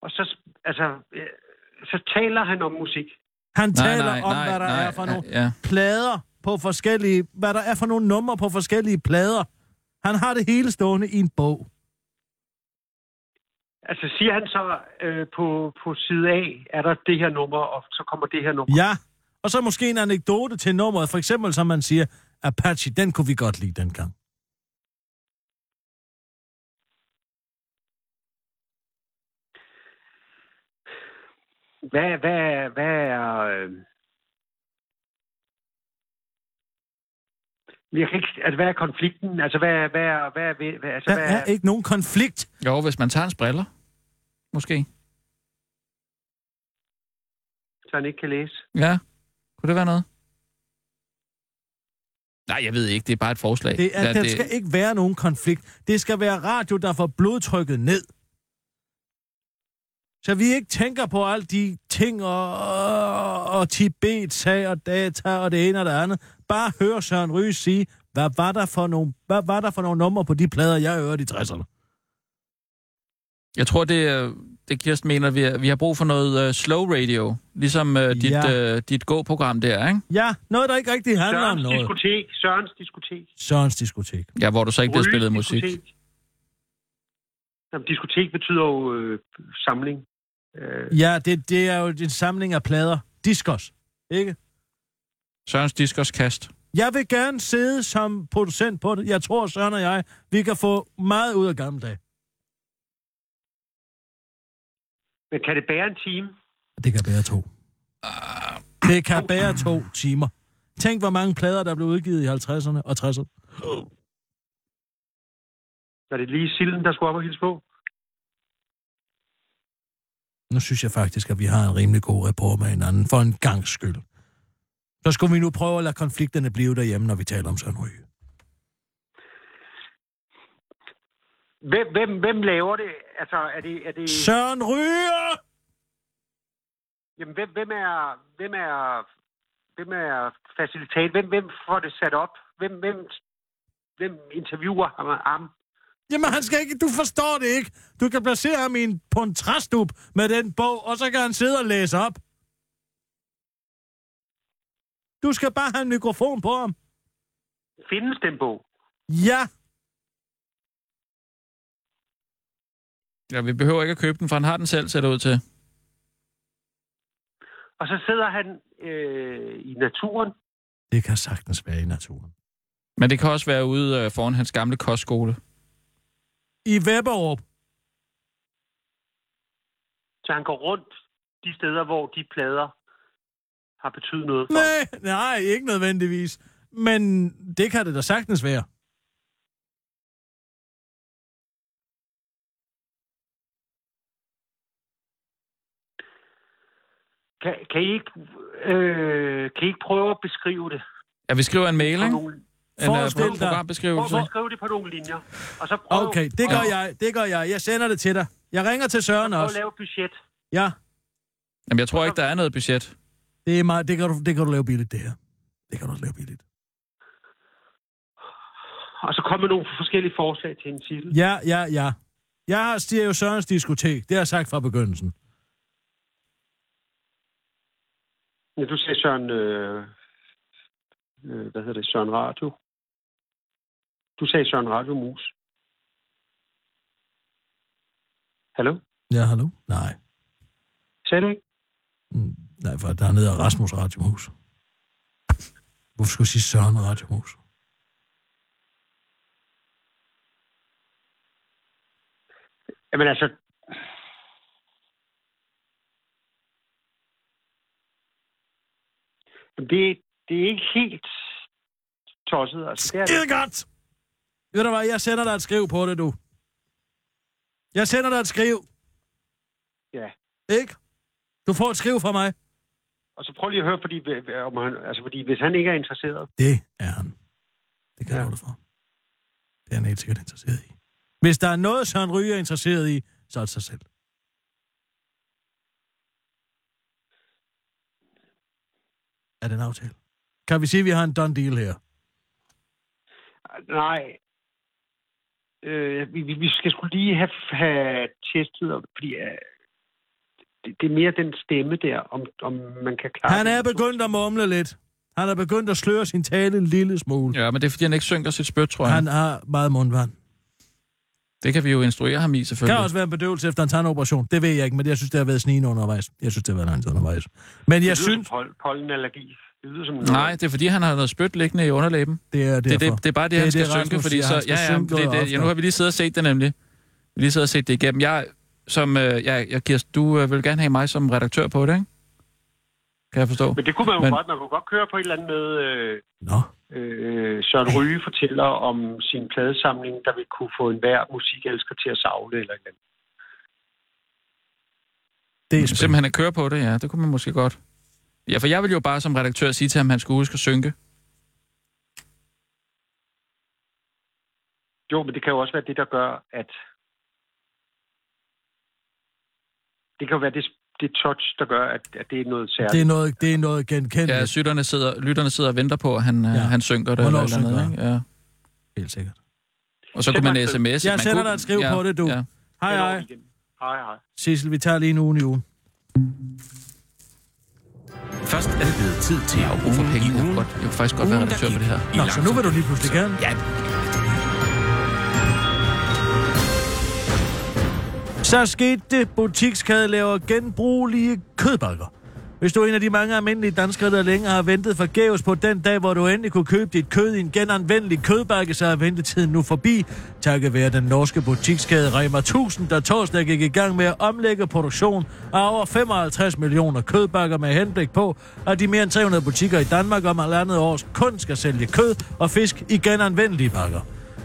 Og så, altså, øh, så taler han om musik. Han Nej, taler nej, om, nej, hvad der nej, er for nogle ja. plader på forskellige... Hvad der er for nogle numre på forskellige plader. Han har det hele stående i en bog. Altså, siger han så øh, på, på side A, er der det her nummer, og så kommer det her nummer. Ja, og så måske en anekdote til nummeret. For eksempel, som man siger, Apache, den kunne vi godt lide dengang. Hvad, hvad, hvad er... Øh... Jeg kan ikke, altså, hvad er konflikten? Altså, hvad, hvad, er, hvad, er, hvad, altså, Der hvad er ikke nogen konflikt. Jo, hvis man tager hans briller. Måske. så han ikke kan læse? Ja. Kunne det være noget? Nej, jeg ved ikke. Det er bare et forslag. Det er, ja, der det... skal ikke være nogen konflikt. Det skal være radio, der får blodtrykket ned. Så vi ikke tænker på alle de ting og, og, og Tibet-sag og data og det ene og det andet. Bare hør Søren Ryge sige, hvad var der for nogle, hvad var der for nogle numre på de plader, jeg hørte i 60'erne? Jeg tror, det er... Det Kirsten mener, vi, er, vi har brug for noget uh, slow radio. Ligesom uh, dit, Ja. uh, dit gå-program der, ikke? Ja, noget, der ikke rigtig handler om Sørens noget. diskotek. Sørens diskotek. Sørens diskotek. Ja, hvor du så ikke bliver spillet musik. diskotek. Jamen, diskotek betyder jo øh, samling. Øh, Ja, det, det er jo en samling af plader. Diskos, ikke? Sørens Diskoskast. Jeg vil gerne sidde som producent på det. Jeg tror, Søren og jeg, vi kan få meget ud af gamle dage. men kan det bære en time? Det kan bære to. Det kan bære to timer. Tænk, hvor mange plader, der blev udgivet i 50'erne og 60'erne. Er det lige silden, der skulle op og hilse på? Nu synes jeg faktisk, at vi har en rimelig god rapport med hinanden, for en gang skyld. Så skulle vi nu prøve at lade konflikterne blive derhjemme, når vi taler om Søren Ryge. Hvem, hvem, hvem laver det? Altså, er det... Er det Søren Ryge! jamen, hvem, hvem er... Hvem er... Hvem er facilitat? Hvem, hvem får det sat op? Hvem, hvem, hvem interviewer ham? ham? Jamen, han skal ikke... Du forstår det ikke. Du kan placere ham i en, på en træstup med den bog, og så kan han sidde og læse op. Du skal bare have en mikrofon på ham. Findes den bog? Ja, Ja, vi behøver ikke at købe den, for han har den selv, ser det ud til. Og så sidder han øh, i naturen. det kan sagtens være i naturen. Men det kan også være ude øh, foran hans gamle kostskole. I Webberup. Så han går rundt de steder, hvor de plader har betydet noget for. Nej, nej, ikke nødvendigvis. Men det kan det da sagtens være. Kan, kan, I ikke, øh, kan I ikke prøve at beskrive det? Ja, vi skriver en mail, ikke? En Forestil uh, dig- programbeskrivelse. prøv, at skrive det på nogle linjer. Og så prøv, Okay, det gør jeg, det gør jeg. Jeg sender det til dig. Jeg ringer til Søren prøv at også. lave et budget. Ja, Jamen, jeg tror ikke, der er noget budget. det er meget, det kan, du, det kan du lave billigt, det her. Det kan du også lave billigt. og så kom med nogle forskellige forslag til en titel. Ja, ja, ja. Jeg har Stereo Sørens diskotek. Det har jeg sagt fra begyndelsen. Ja, du sagde Søren... Øh, øh, hvad hedder det? Søren Radio. Du sagde Søren Radio Mus. Hallo? Ja, hallo? Nej. Sagde du ikke? Mm, nej, for der er nede Rasmus Radiohus. Hvorfor skulle jeg sige Søren Radiohus? Jamen altså... Jamen, Det, det er ikke helt tosset. Altså, det er Skide godt! Ved du hvad, jeg sender dig et skriv på det, du. Jeg sender dig et skriv, Ja. ikke? Du får et skriv fra mig. Og så prøv lige at høre, fordi, om han, altså, fordi hvis han ikke er interesseret, Det er han. Det kan jeg ja. for. Det er han helt sikkert interesseret i. Hvis der er noget, Søren Ryge er interesseret i, så er det sig selv. Er det en aftale? Kan vi sige, at vi har en done deal her? nej. Øh, vi, vi vi skal skulle lige have, have testet, fordi øh, det, det er mere den stemme der, om, om man kan klare Han det. er begyndt at mumle lidt. Han er begyndt at sløre sin tale en lille smule. Ja, men det er, fordi han ikke synker sit spyt, tror jeg. Han har meget mundvand. Det kan vi jo instruere ham i, Det selvfølgelig. kan også være en bedøvelse efter en tandoperation. Det ved jeg ikke, men jeg synes, det har været snigende undervejs. Jeg synes, det har været lang tid undervejs. Men jeg det synes, pollenallergi. Det lyder som Nej, det er fordi, han har noget spyt liggende i underlæben. det er Det, er derfor. det, det er bare det, Det han skal det, synke, Rasmus fordi siger, så... Ja, ja, det, noget det, ja, nu har vi lige siddet og set det nemlig. Vi har lige siddet og set det igennem. Jeg, som, øh, jeg, jeg, Kirsten, du øh, vil gerne have mig som redaktør på det, ikke? Kan jeg forstå? Men det kunne man jo Men- godt. Man kunne godt køre på et eller andet med... Øh, Nå, øh, Søren Ryge fortæller om sin pladesamling, der vil kunne få enhver musikelsker til at savle eller et eller andet. det er spændende. Simpelthen at køre på det, ja. Det kunne man måske godt. Ja, for jeg vil jo bare som redaktør sige til ham, at han skulle huske at synke. Jo, men det kan jo også være det, der gør, at... Det kan jo være det, det touch, der gør, at, at det er noget særligt. Det er noget, det er noget genkendeligt. Ja, lytterne sidder, lytterne sidder og venter på, at han, ja. Ja. han synker det. Hvornår eller synker ikke? Ja. Helt sikkert. Og så Send kunne man sms. Jeg man sender kunne, dig et skriv på det, du. Ja. Hej, hej. Hej, hej. Sissel, vi tager lige en uge i ugen. Først er det blevet tid til jo brug for ugen penge. i Jeg kunne, ugen. godt, jeg kunne faktisk godt være Ugen, der redaktør på det her. Nå, så nu vil du lige pludselig gerne. Ja, Så skete det. Butikskæde laver genbrugelige kødbakker. Hvis du er en af de mange almindelige danskere, der længe har ventet forgæves på den dag, hvor du endelig kunne købe dit kød i en genanvendelig kødbakke, så er ventetiden nu forbi. Takket være den norske butikskæde Rema 1000, der torsdag gik i gang med at omlægge produktion af over 55 millioner kødbakker med henblik på, at de mere end 300 butikker i Danmark om halvandet år kun skal sælge kød og fisk i genanvendelige bakker.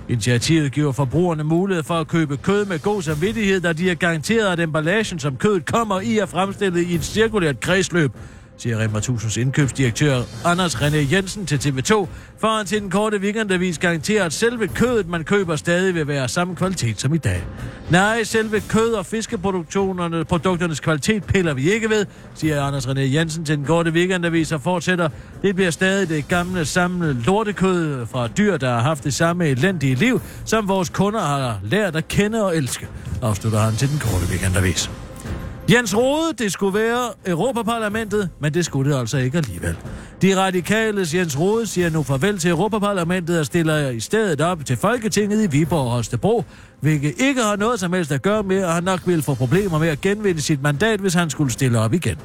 Initiativet giver forbrugerne mulighed for at købe kød med god samvittighed, da de er garanteret, at emballagen, som kødet kommer i, er fremstillet i et cirkulært kredsløb, siger Rema 1000's indkøbsdirektør Anders René Jensen til TV2, for han til den korte weekendavis garanterer, at selve kødet, man køber, stadig vil være samme kvalitet som i dag. Nej, selve kød- og fiskeproduktionerne, produkternes kvalitet piller vi ikke ved, siger Anders René Jensen til den korte weekendavis og fortsætter. Det bliver stadig det gamle samlede lortekød fra dyr, der har haft det samme elendige liv, som vores kunder har lært at kende og elske, afslutter han til den korte weekendavis. Jens Rode, det skulle være Europaparlamentet, men det skulle det altså ikke alligevel. De radikales Jens Rode siger nu farvel til Europaparlamentet og stiller i stedet op til Folketinget i Viborg og Holstebro, hvilket ikke har noget som helst at gøre med, og han nok ville få problemer med at genvinde sit mandat, hvis han skulle stille op igen.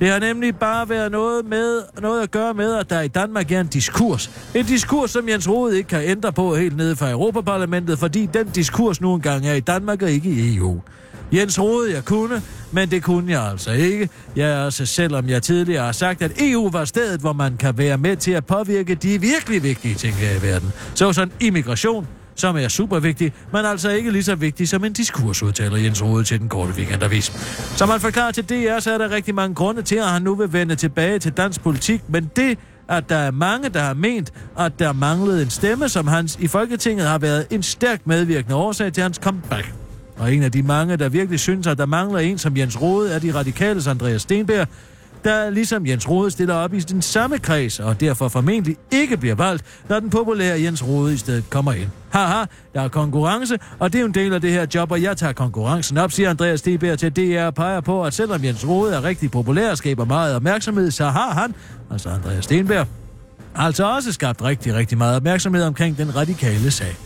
Det har nemlig bare været noget, med, noget at gøre med, at der i Danmark er en diskurs. En diskurs, som Jens Rode ikke kan ændre på helt nede fra Europaparlamentet, fordi den diskurs nu engang er i Danmark og ikke i EU. Jens Rode, jeg kunne, men det kunne jeg altså ikke. Jeg er også, selvom jeg tidligere har sagt, at EU var stedet, hvor man kan være med til at påvirke de virkelig vigtige ting her i verden. Så sådan immigration, som er super vigtig, men altså ikke lige så vigtig som en diskursudtaler Jens Rode til den korte weekendavis. Som han forklarer til DR, så er der rigtig mange grunde til, at han nu vil vende tilbage til dansk politik, men det at der er mange, der har ment, at der manglede en stemme, som hans i Folketinget har været en stærk medvirkende årsag til hans comeback. Og en af de mange, der virkelig synes, at der mangler en som Jens Rode, er de radikales Andreas Stenberg, der ligesom Jens Rode stiller op i den samme kreds, og derfor formentlig ikke bliver valgt, når den populære Jens Rode i stedet kommer ind. Haha, der er konkurrence, og det er jo en del af det her job, og jeg tager konkurrencen op, siger Andreas Stenberg til DR og peger på, at selvom Jens Rode er rigtig populær og skaber meget opmærksomhed, så har han, altså Andreas Stenberg, altså også skabt rigtig, rigtig meget opmærksomhed omkring den radikale sag.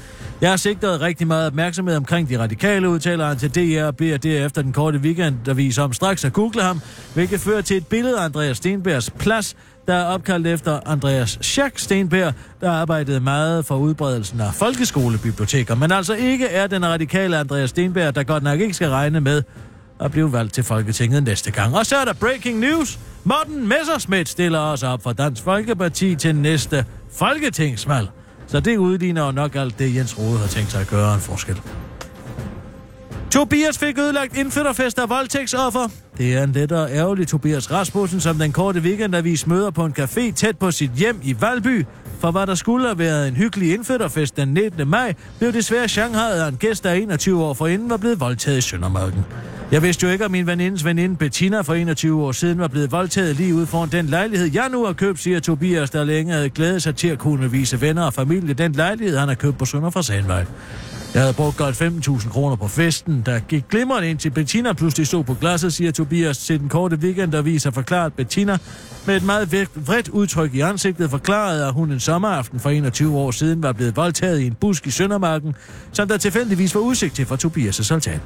Jeg har sigtet rigtig meget opmærksomhed omkring de radikale, udtaler han til DR og beder derefter den korte weekend, der viser om straks at google ham, hvilket fører til et billede af Andreas Stenbergs plads, der er opkaldt efter Andreas Schack Stenberg, der arbejdede meget for udbredelsen af folkeskolebiblioteker, men altså ikke er den radikale Andreas Stenberg, der godt nok ikke skal regne med at blive valgt til Folketinget næste gang. Og så er der breaking news. Morten Messerschmidt stiller os op for Dansk Folkeparti til næste folketingsvalg. Så det udligner jo nok alt det, Jens Rode har tænkt sig at gøre en forskel. Tobias fik ødelagt indfødderfest af voldtægtsoffer. Det er en lettere ærgerlig Tobias Rasmussen, som den korte weekendavis møder på en café tæt på sit hjem i Valby. For hvad der skulle have været en hyggelig indfødderfest den 19. maj, blev desværre Shanghai af en gæst, der 21 år forinden var blevet voldtaget i Søndermarken. Jeg vidste jo ikke, at min venindes veninde Bettina for 21 år siden var blevet voldtaget lige ud foran den lejlighed, jeg nu har købt, siger Tobias, der længe havde glædet sig til at kunne vise venner og familie den lejlighed, han har købt på Sønder fra Sandvej. Jeg havde brugt godt 15.000 kroner på festen, der gik glimrende ind til Bettina pludselig stod på glasset, siger Tobias til den korte weekend, der viser forklaret Bettina. Med et meget vredt udtryk i ansigtet forklarede, at hun en sommeraften for 21 år siden var blevet voldtaget i en busk i Søndermarken, som der tilfældigvis var udsigt til fra Tobias' altan.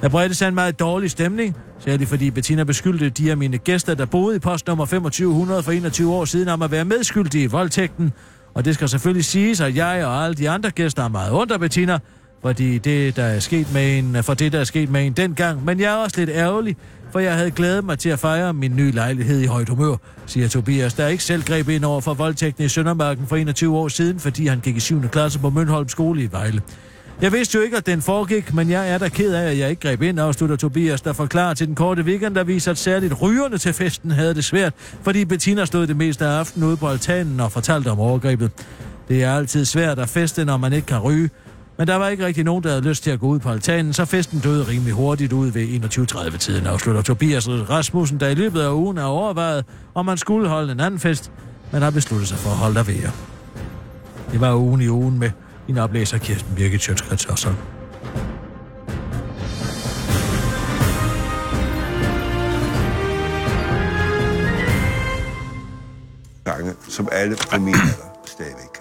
Der bredte sig en meget dårlig stemning, særligt fordi Bettina beskyldte de af mine gæster, der boede i postnummer 2500 for 21 år siden, om at være medskyldige i voldtægten. Og det skal selvfølgelig siges, at jeg og alle de andre gæster er meget under Bettina, fordi det, der er sket med en, for det, der er sket med en dengang. Men jeg er også lidt ærgerlig, for jeg havde glædet mig til at fejre min nye lejlighed i højt humør, siger Tobias, der ikke selv greb ind over for voldtægten i Søndermarken for 21 år siden, fordi han gik i 7. klasse på Mønholm skole i Vejle. Jeg vidste jo ikke, at den foregik, men jeg er da ked af, at jeg ikke greb ind, afslutter Tobias, der forklarer til den korte weekend, der viser, at særligt rygerne til festen havde det svært, fordi Bettina stod det meste af aftenen ude på altanen og fortalte om overgrebet. Det er altid svært at feste, når man ikke kan ryge, men der var ikke rigtig nogen, der havde lyst til at gå ud på altanen, så festen døde rimelig hurtigt ud ved 21.30-tiden, afslutter Tobias Rasmussen, der i løbet af ugen har overvejet, om man skulle holde en anden fest, men har besluttet sig for at holde der ved. Det var ugen i ugen med en oplæser Kirsten Birgit Sjøtskrets og sådan. sange, som alle på min alder stadigvæk.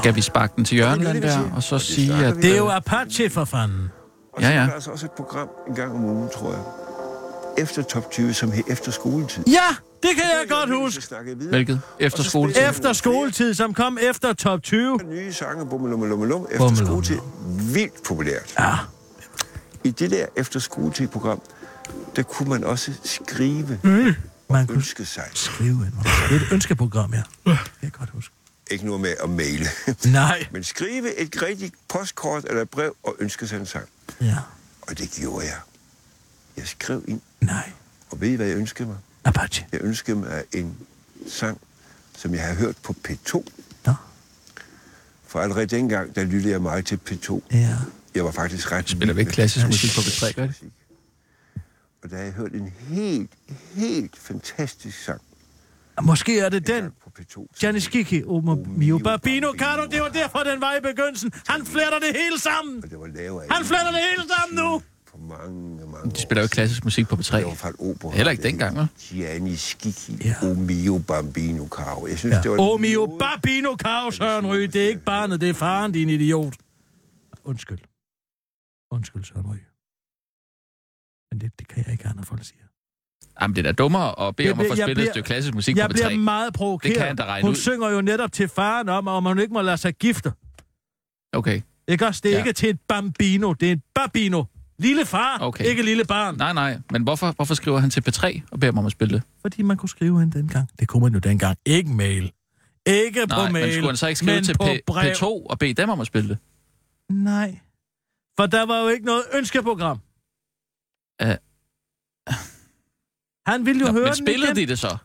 Skal vi sparke den til hjørnet, den der, og så sige, at... vi Det er jo Apache for fanden. Og Ja, så ja. er der altså også et program en gang om ugen, tror jeg. Efter top 20, som hed Efter skoletid. Ja, det kan jeg godt huske. Hvilket? Efter Og så skole? spiller jeg Efter skoletid, som kom efter top 20. flere Nye sange, bummelummelummelum, efter skoletid. Vildt populært. Ja. I det der Efter skoletid-program, der kunne man også skrive Man og kunne ønske sig. skrive er et ønskeprogram, ja. Det kan jeg godt huske. Ikke noget med at maile. Nej. Men skrive et rigtigt postkort eller et brev og ønske sig en sang. Ja. Og det gjorde jeg. Jeg skrev ind, Nej. og ved I, hvad jeg ønskede mig? Apache. Jeg ønskede mig en sang, som jeg havde hørt på P2. Nå. For allerede dengang, der lyttede jeg meget til P2. Ja. Jeg var faktisk ret Spiller vi ikke klassisk musik på B3, gør det? Og der havde jeg hørt en helt, helt fantastisk sang. Måske er det den. engang På P2. som Janis Kiki, Omo O Mio Barbino bambino. Caro, det var derfor, den var i begyndelsen. Han fletter det hele sammen. Han fletter det hele sammen nu. For mange, mange De spiller jo ikke klassisk musik på B3. Det var fra et opera. Heller ikke dengang, hva'? Gianni Kiki, Ja. O mio bambino caro. Jeg synes, Ja. det var... O Mio Barbino Caro, Søren Ryge. Det er ikke barnet, det er faren, din idiot. Undskyld. Undskyld, Søren Ryge. Men det, det kan jeg ikke, andre folk siger. Jamen, det er da dummere at bede Jeg om at få bliver- jeg spillet et bliver- stykke klassisk musik Jeg på bliver B3. meget provokeret. Det kan jeg da regne Hun ud. synger jo netop til faren om, om hun ikke må lade sig gifte. Okay. Ikke også? Det er Ja. ikke til et bambino, det er et bambino. Lille far, Okay. ikke lille barn. Nej, nej. Men hvorfor, hvorfor skriver han til P3 og beder mig om at spille det? Fordi man kunne skrive hende dengang. Det kunne man jo dengang. Ikke mail. Ikke Nej, på mail. men skulle han så ikke skrive til P- brev. P2 og bede dem om at spille det? Nej. For der var jo ikke noget ønskeprogram. Uh, Han ville jo Nå, høre men den spillede igen. de det så?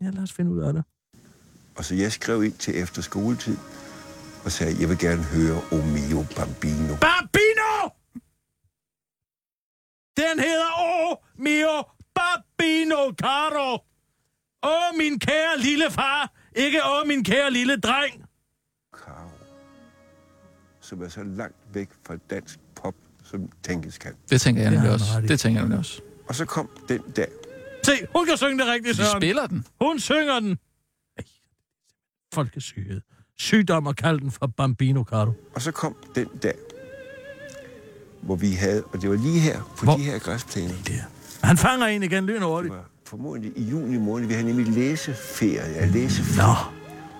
Ja, lad os finde ud af det. Og så jeg skrev ind til efter skoletid og sagde, jeg vil gerne høre O mio bambino. Bambino! Den hedder O Mio Babino Caro! Åh, min kære lille far! Ikke åh, min kære lille dreng! Karo, som er så langt væk fra dansk pop, som tænkes kan. Det tænker jeg nemlig også. Det tænker jeg nemlig også. Og så kom den der. Se, hun kan synge det rigtigt, Vi Søren. spiller den. Hun synger den. Ej, Folkesyghed. Sygdom og kald den for Bambino Caro. Og så kom den der, hvor vi havde, og det var lige her, på Hvor? de her græsplæner. Han fanger en igen lyn Det var formodentlig i juni måned. Vi havde nemlig læseferie. Ja, læseferie. Nå,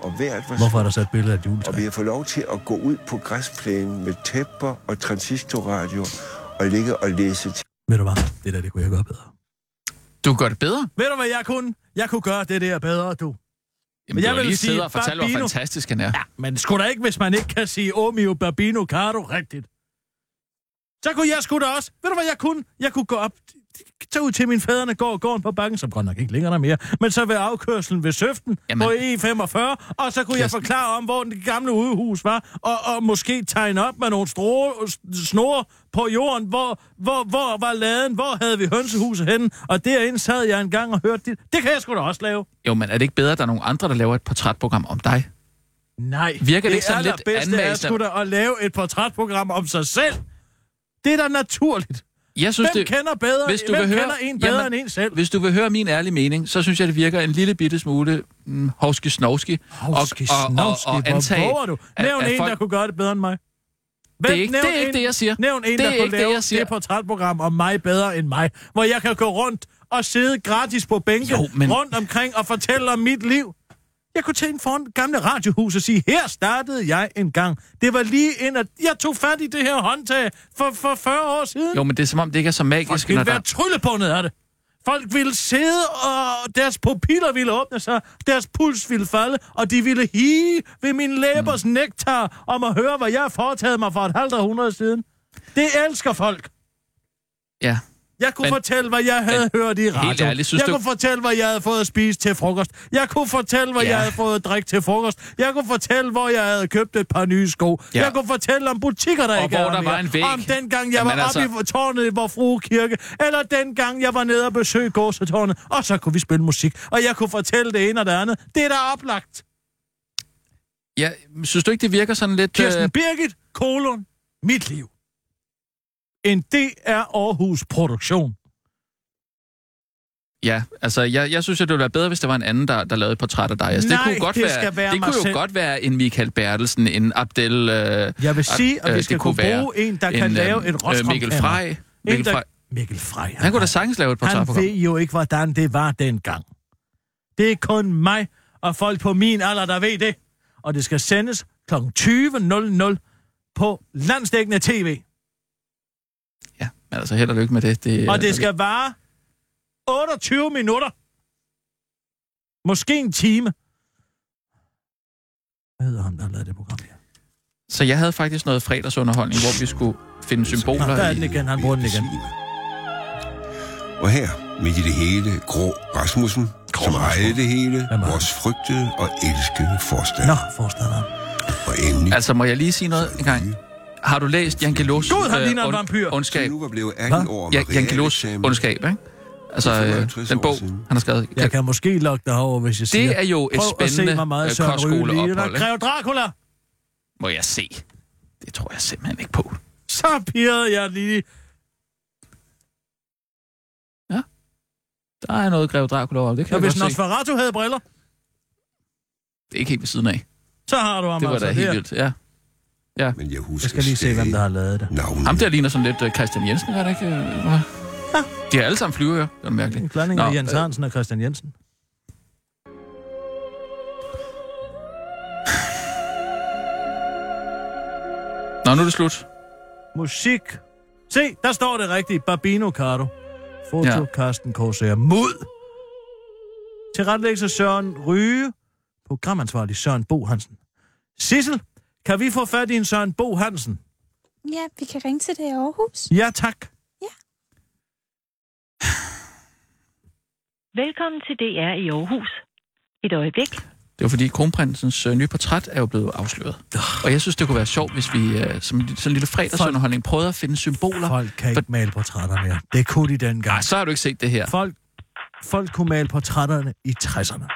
Og vejret var hvorfor er der så et billede af et juletræ? Og vi har fået lov til at gå ud på græsplænen med tæpper og transistorradio og ligge og læse til. Ved du hvad? Det der, det kunne jeg gøre bedre. Du gør det bedre. Ved du, hvad jeg kunne? Jeg kunne gøre det der bedre, du. Jamen, jeg du vil lige sige, og fortalt, hvor Bambino- fantastisk han er. Ja, men sgu da ikke, hvis man ikke kan sige Omio Bambino Caro rigtigt. Så kunne jeg sgu da også. Ved du, hvad jeg kunne? Jeg kunne gå op, tage ud til min fædrene går gården på bakken, som godt nok ikke ligger der mere, men så ved afkørselen ved Søften Jamen. På E45, og så kunne jeg forklare om, hvor det gamle udehus var, og, og måske tegne op med nogle strå, snore på jorden, hvor, hvor, hvor var laden, hvor havde vi hønsehuset henne, og derinde sad jeg en gang og hørte det. Det kan jeg sgu da også lave. Jo, men er det ikke bedre, at der er nogle andre, der laver et portrætprogram om dig? Nej. Virker det ikke sådan lidt allerbedste er sgu da at lave et portrætprogram om sig selv. Det er da naturligt. Jeg synes, Hvem det, kender bedre, hvis du hvem vil høre- kender en bedre Jamen, end en selv? hvis du vil høre min ærlige mening, så synes jeg, det virker en lille bitte smule mm, hovski snovski. Hovski, og, og, snovski, og, og hvor antage, du? Nævn at en, folk- der kunne gøre det bedre end mig. Det er ikke, det, er ikke en, det, jeg siger. Nævn en, Det der er kunne ikke det, jeg siger. det portrætprogram om mig bedre end mig. Hvor jeg kan gå rundt og sidde gratis på bænken Jo, men- rundt omkring og fortælle om mit liv. Jeg kunne tænke foran gamle radiohus og sige, her startede jeg en gang. Det var lige ind, at jeg tog fat i det her håndtag for, for 40 år siden. Jo, men det er som om, det ikke er så magisk, Folk når ville der... være tryllebundet af det. Folk ville sidde, og deres pupiller ville åbne sig, deres puls ville falde, og de ville hige ved min læbers mm. nektar om at høre, hvad jeg har foretaget mig for et halvt århundrede siden. Det elsker folk. Ja. Jeg kunne Men- fortælle, hvad jeg havde men hørt i radio. ærligt, synes jeg du- kunne fortælle, hvad jeg havde fået at spise til frokost. Jeg kunne fortælle, hvad Ja. jeg havde fået at drikke til frokost. Jeg kunne fortælle, hvor jeg havde købt et par nye sko. Ja. Jeg kunne fortælle om butikker, der Og ikke hvor er der mere. var en væg. Om dengang, jeg Jamen var altså- oppe i tårnet i vor frue kirke. Eller dengang, jeg var nede og besøgte gåsetårnet. Og så kunne vi spille musik. Og jeg kunne fortælle det ene og det andet. Det er da oplagt. Ja, synes du ikke, det virker sådan lidt... Kirsten Øh, Birgit, kolon, mit liv. En DR Aarhus produktion. ja, altså, jeg, jeg synes, at det ville være bedre, hvis der var en anden, der, der lavede et portræt af dig. Altså, Nej, det kunne, godt det være, være det kunne jo selv. godt være en Michael Bertelsen, en Abdel... Øh, Jeg vil sige, at øh, vi skal kunne bruge en, der kan en, lave øh, et øh, Mikkel Frey. Mikkel der... Frey. Mikkel Frey. Han kunne da sagtens lave et Han portrætprogram. ved jo ikke, hvordan det var dengang. Det er kun mig og folk på min alder, der ved det. Og det skal sendes kl. 20.00 på landsdækkende tv. Altså held og lykke med det. det Og det skal vare 28 minutter. Måske en time. Hvad hedder ham, der har lavet det program her? Så jeg havde faktisk noget fredagsunderholdning, hvor vi skulle finde symboler Nå, der er i... den igen. Han bruger den igen. Og her, midt i det hele, Grå Rasmussen, som ejede det hele, vores frygtede og elskede forstander. Nå, forstander. Og endelig, Altså, må jeg lige sige noget en gang? Har du læst Jan Gelos Gud, han ligner en vampyr. ondskab? nu var blevet 18 Hvad? år Ja, Jan Gelos ondskab, ikke? Altså, Det er øh, 55 den bog, han har skrevet. Jeg kan måske lokke dig over, hvis jeg siger... Det er jo et Prøv at se, spændende øh, kostskoleophold, ikke? Grev Dracula! Må jeg se? Det tror jeg simpelthen ikke på. Så pirrede jeg lige. Der er noget Grev Dracula over, det kan Og jeg hvis. Nosferatu havde briller, Det er ikke helt ved siden af. så har du ham Det var altså da helt her. vildt, ja. Men jeg husker Jeg skal lige se, hvem der har lavet det. Navnet. Ham der ligner sådan lidt øh, Christian Jensen, er det ikke? hva? De er alle sammen flyver, Det er mærkeligt. En blanding af Jens øh, Hansen og Christian Jensen. Nå, nu er det slut. Musik. Se, der står det rigtigt. Barbino Cardo. Foto Ja. ja. Carsten Korsager. Mod. Til retlæggelser Søren Ryge. Programansvarlig Søren Bo Hansen. Sissel, kan vi få fat i en Søren Bo Hansen? Ja, vi kan ringe til det i Aarhus. Ja, tak. Velkommen til DR i Aarhus. Et øjeblik. Det var fordi kronprinsens øh, nye portræt er jo blevet afsløret. Og jeg synes, det kunne være sjovt, hvis vi øh, som en- sådan en lille fredagsunderholdning prøvede at finde symboler. Folk kan ikke male portrætter mere. Det kunne de dengang. Nej, så har du ikke set det her. Folk folk kunne male portrætterne i 60'erne.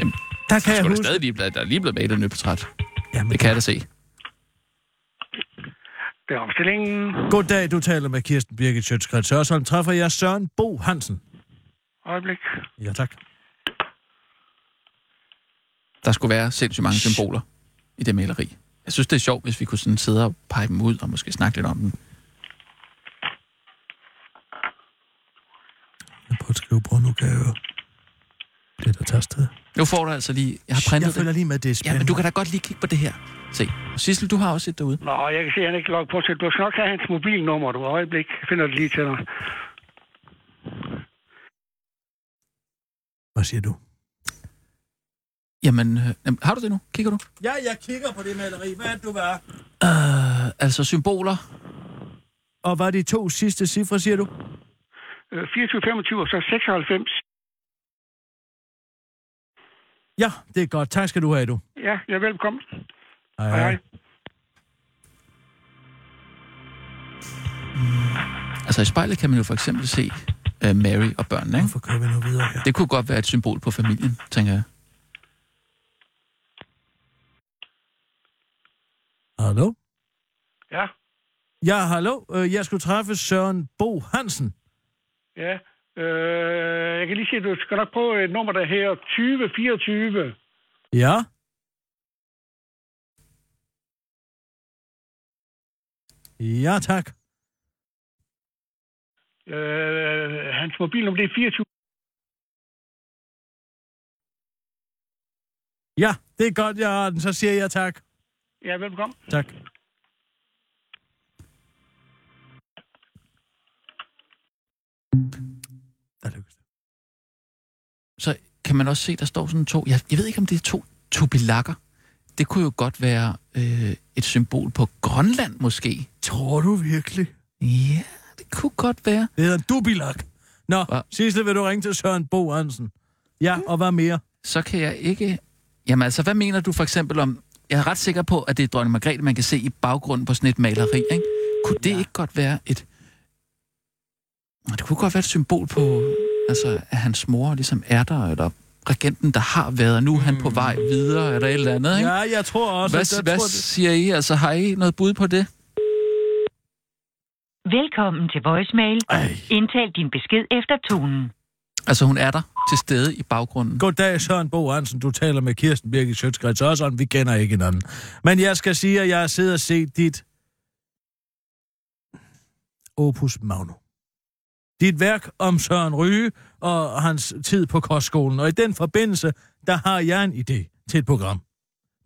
Jamen, der kan jeg huske... stadig lige blevet, der er lige blevet malet et nyt portræt. Jamen, det kan jeg da se. Det er omstillingen. Goddag, du taler med Kirsten Birgit Sjøtskrets Hørsholm. Træffer jeg Søren Bo Hansen. Øjeblik. Ja, tak. Der skulle være sindssygt mange symboler i det maleri. Jeg synes, det er sjovt, hvis vi kunne sådan sidde og pege dem ud og måske snakke lidt om dem. Jeg prøver at skrive på, nu kan jeg høre. Det der tastet. Nu får du altså lige... Jeg har printet Jeg følger det. lige med, det er Ja, spændende. men du kan da godt lige kigge på det her. Se. Sissel, du har også set derude. Nå, jeg kan se, at han ikke logget på til. Du skal nok have hans mobilnummer, du. Øjeblik. Jeg finder det lige til dig. Hvad siger du? Jamen, øh, jamen, har du det nu? Kigger du? Ja, jeg kigger på det maleri. Hvad er det, du var? Uh, altså symboler. Og hvad er de to sidste cifre, siger du? Øh, 24, 25 og så 96. Ja, det er godt. Tak skal du have, du. Ja, ja, velkommen. Hej, Hej, hej. Altså i spejlet kan man jo for eksempel se uh, Mary og børnene, ikke? Hvorfor kører vi nu videre her? Det kunne godt være et symbol på familien, tænker jeg. Hallo? Ja, Ja, hallo. Øh, Jeg skulle træffe Søren Bo Hansen. ja. Øh, jeg kan lige sige, at du skal nok prøve et nummer, der her 2024. Ja? Ja, tak. Øh, hans mobilnummer, det er 24. Ja, det er godt, jeg har den. Så siger jeg tak. Ja, velkommen. Tak. Kan man også se, der står sådan to... Jeg, jeg ved ikke, om det er to tubilakker. Det kunne jo godt være øh, et symbol på Grønland, måske. Tror du virkelig? Ja, det kunne godt være. Det hedder en dubilak. Nå, Hva? Sissel, vil du ringe til Søren Bo Hansen? Ja, og hvad mere? Så kan jeg ikke... Jamen altså, hvad mener du for eksempel om... Jeg er ret sikker på, at det er dronning Margrethe, man kan se i baggrunden på sådan et maleri, ikke? Kunne det ja. ikke godt være et... Det kunne godt være et symbol på, altså, at hans mor ligesom er der, eller regenten, der har været, og nu er han på vej videre, eller et eller andet, ikke? Ja, jeg tror også, Hvad, jeg hvad tror, det... siger I? Altså, har I noget bud på det? Velkommen til voicemail. Ej. Indtal din besked efter tonen. Altså, hun er der til stede i baggrunden. Goddag, Søren Bo Hansen. Du taler med Kirsten Birgit Sjøtskrets Hørsholm. Vi kender ikke hinanden. Men jeg skal sige, at jeg har siddet og set dit opus magnum. Dit værk om Søren Ryge og hans tid på kostskolen. Og i den forbindelse, der har jeg en idé til et program.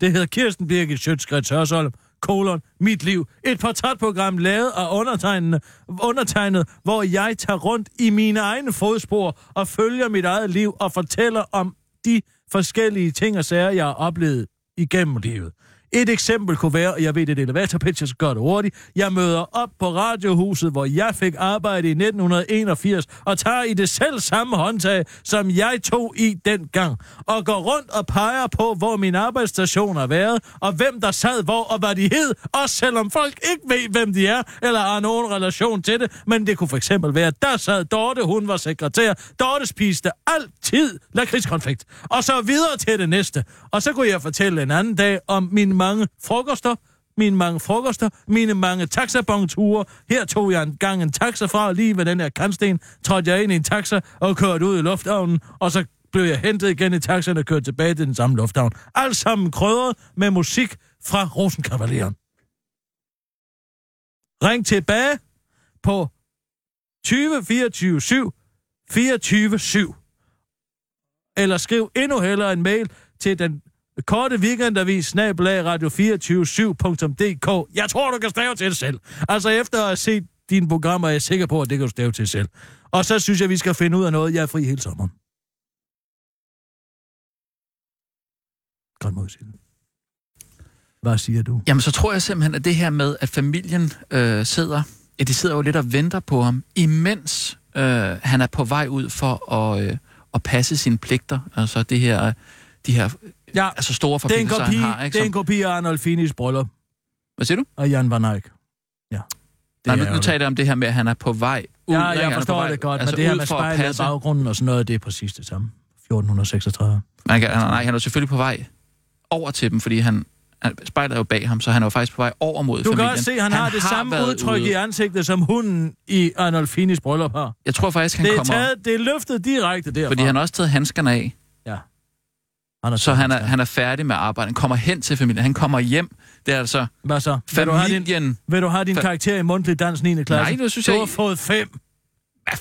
Det hedder Kirsten Birgit Sjøtskrets Hørsholm, kolon, mit liv. Et portrætprogram lavet af undertegnede, undertegnet, hvor jeg tager rundt i mine egne fodspor og følger mit eget liv og fortæller om de forskellige ting og sager, jeg har oplevet igennem livet. Et eksempel kunne være, og jeg ved, det er et elevatorpitch, jeg skal gøre det hurtigt. Jeg møder op på radiohuset, hvor jeg fik arbejde i 1981, og tager i det selv samme håndtag, som jeg tog i dengang, og går rundt og peger på, hvor min arbejdsstation har været, og hvem der sad hvor, og hvad de hed, også selvom folk ikke ved, hvem de er, eller har nogen relation til det. Men det kunne for eksempel være, at der sad Dorte, hun var sekretær. Dorte spiste altid lakridskonfekt. Og så videre til det næste. Og så kunne jeg fortælle en anden dag om min mange frokoster, mine mange frokoster, mine mange taxabongture. Her tog jeg en gang en taxa fra, lige ved den her kantsten, trådte jeg ind i en taxa og kørte ud i lufthavnen, og så blev jeg hentet igen i taxaen og kørt tilbage til den samme lufthavn. Alt sammen krødret med musik fra Rosenkavaleren. Ring tilbage på 20 24 7 24 7. Eller skriv endnu hellere en mail til den korte weekendavis snabelag radio247.dk. Jeg tror, du kan stave til det selv. Altså efter at have set dine programmer, er jeg sikker på, at det kan du stave til selv. Og så synes jeg, vi skal finde ud af noget. Jeg er fri hele sommeren. Godt mod Hvad siger du? Jamen, så tror jeg simpelthen, at det her med, at familien øh, sidder... Ja, de sidder jo lidt og venter på ham, imens øh, han er på vej ud for at, øh, at passe sine pligter. Altså det her, de her Ja, altså store er forpligtelser, kopi, han har. Ikke? det er en Som, kopi af Arnold Finis bryllup. hvad siger du? Og Jan van Eyck. Ja. Det Nej, nu, nu taler jeg om det her med, at han er på vej ud. Ja, jeg forstår vej- det godt, altså men det her med spejlet i baggrunden og sådan noget, det er præcis det samme. 1436. Man kan, nej, han er selvfølgelig på vej over til dem, fordi han, han spejlet er jo bag ham, så han er jo faktisk på vej over mod Du familien. kan også se, han, han har det samme været udtryk ude. i ansigtet, som hunden i Arnolfinis bryllup har. Jeg tror faktisk, han det er, kommer... taget, det er løftet direkte derfra. Fordi han har også taget handskerne af. Han er så han er, han er færdig med arbejde. Han kommer hen til familien. Han kommer hjem. Det er altså Hvad så? Vil du have din, vil du have din karakter i mundtlig dans 9. klasse? Nej, det synes du jeg har ikke. fået fem. Hvad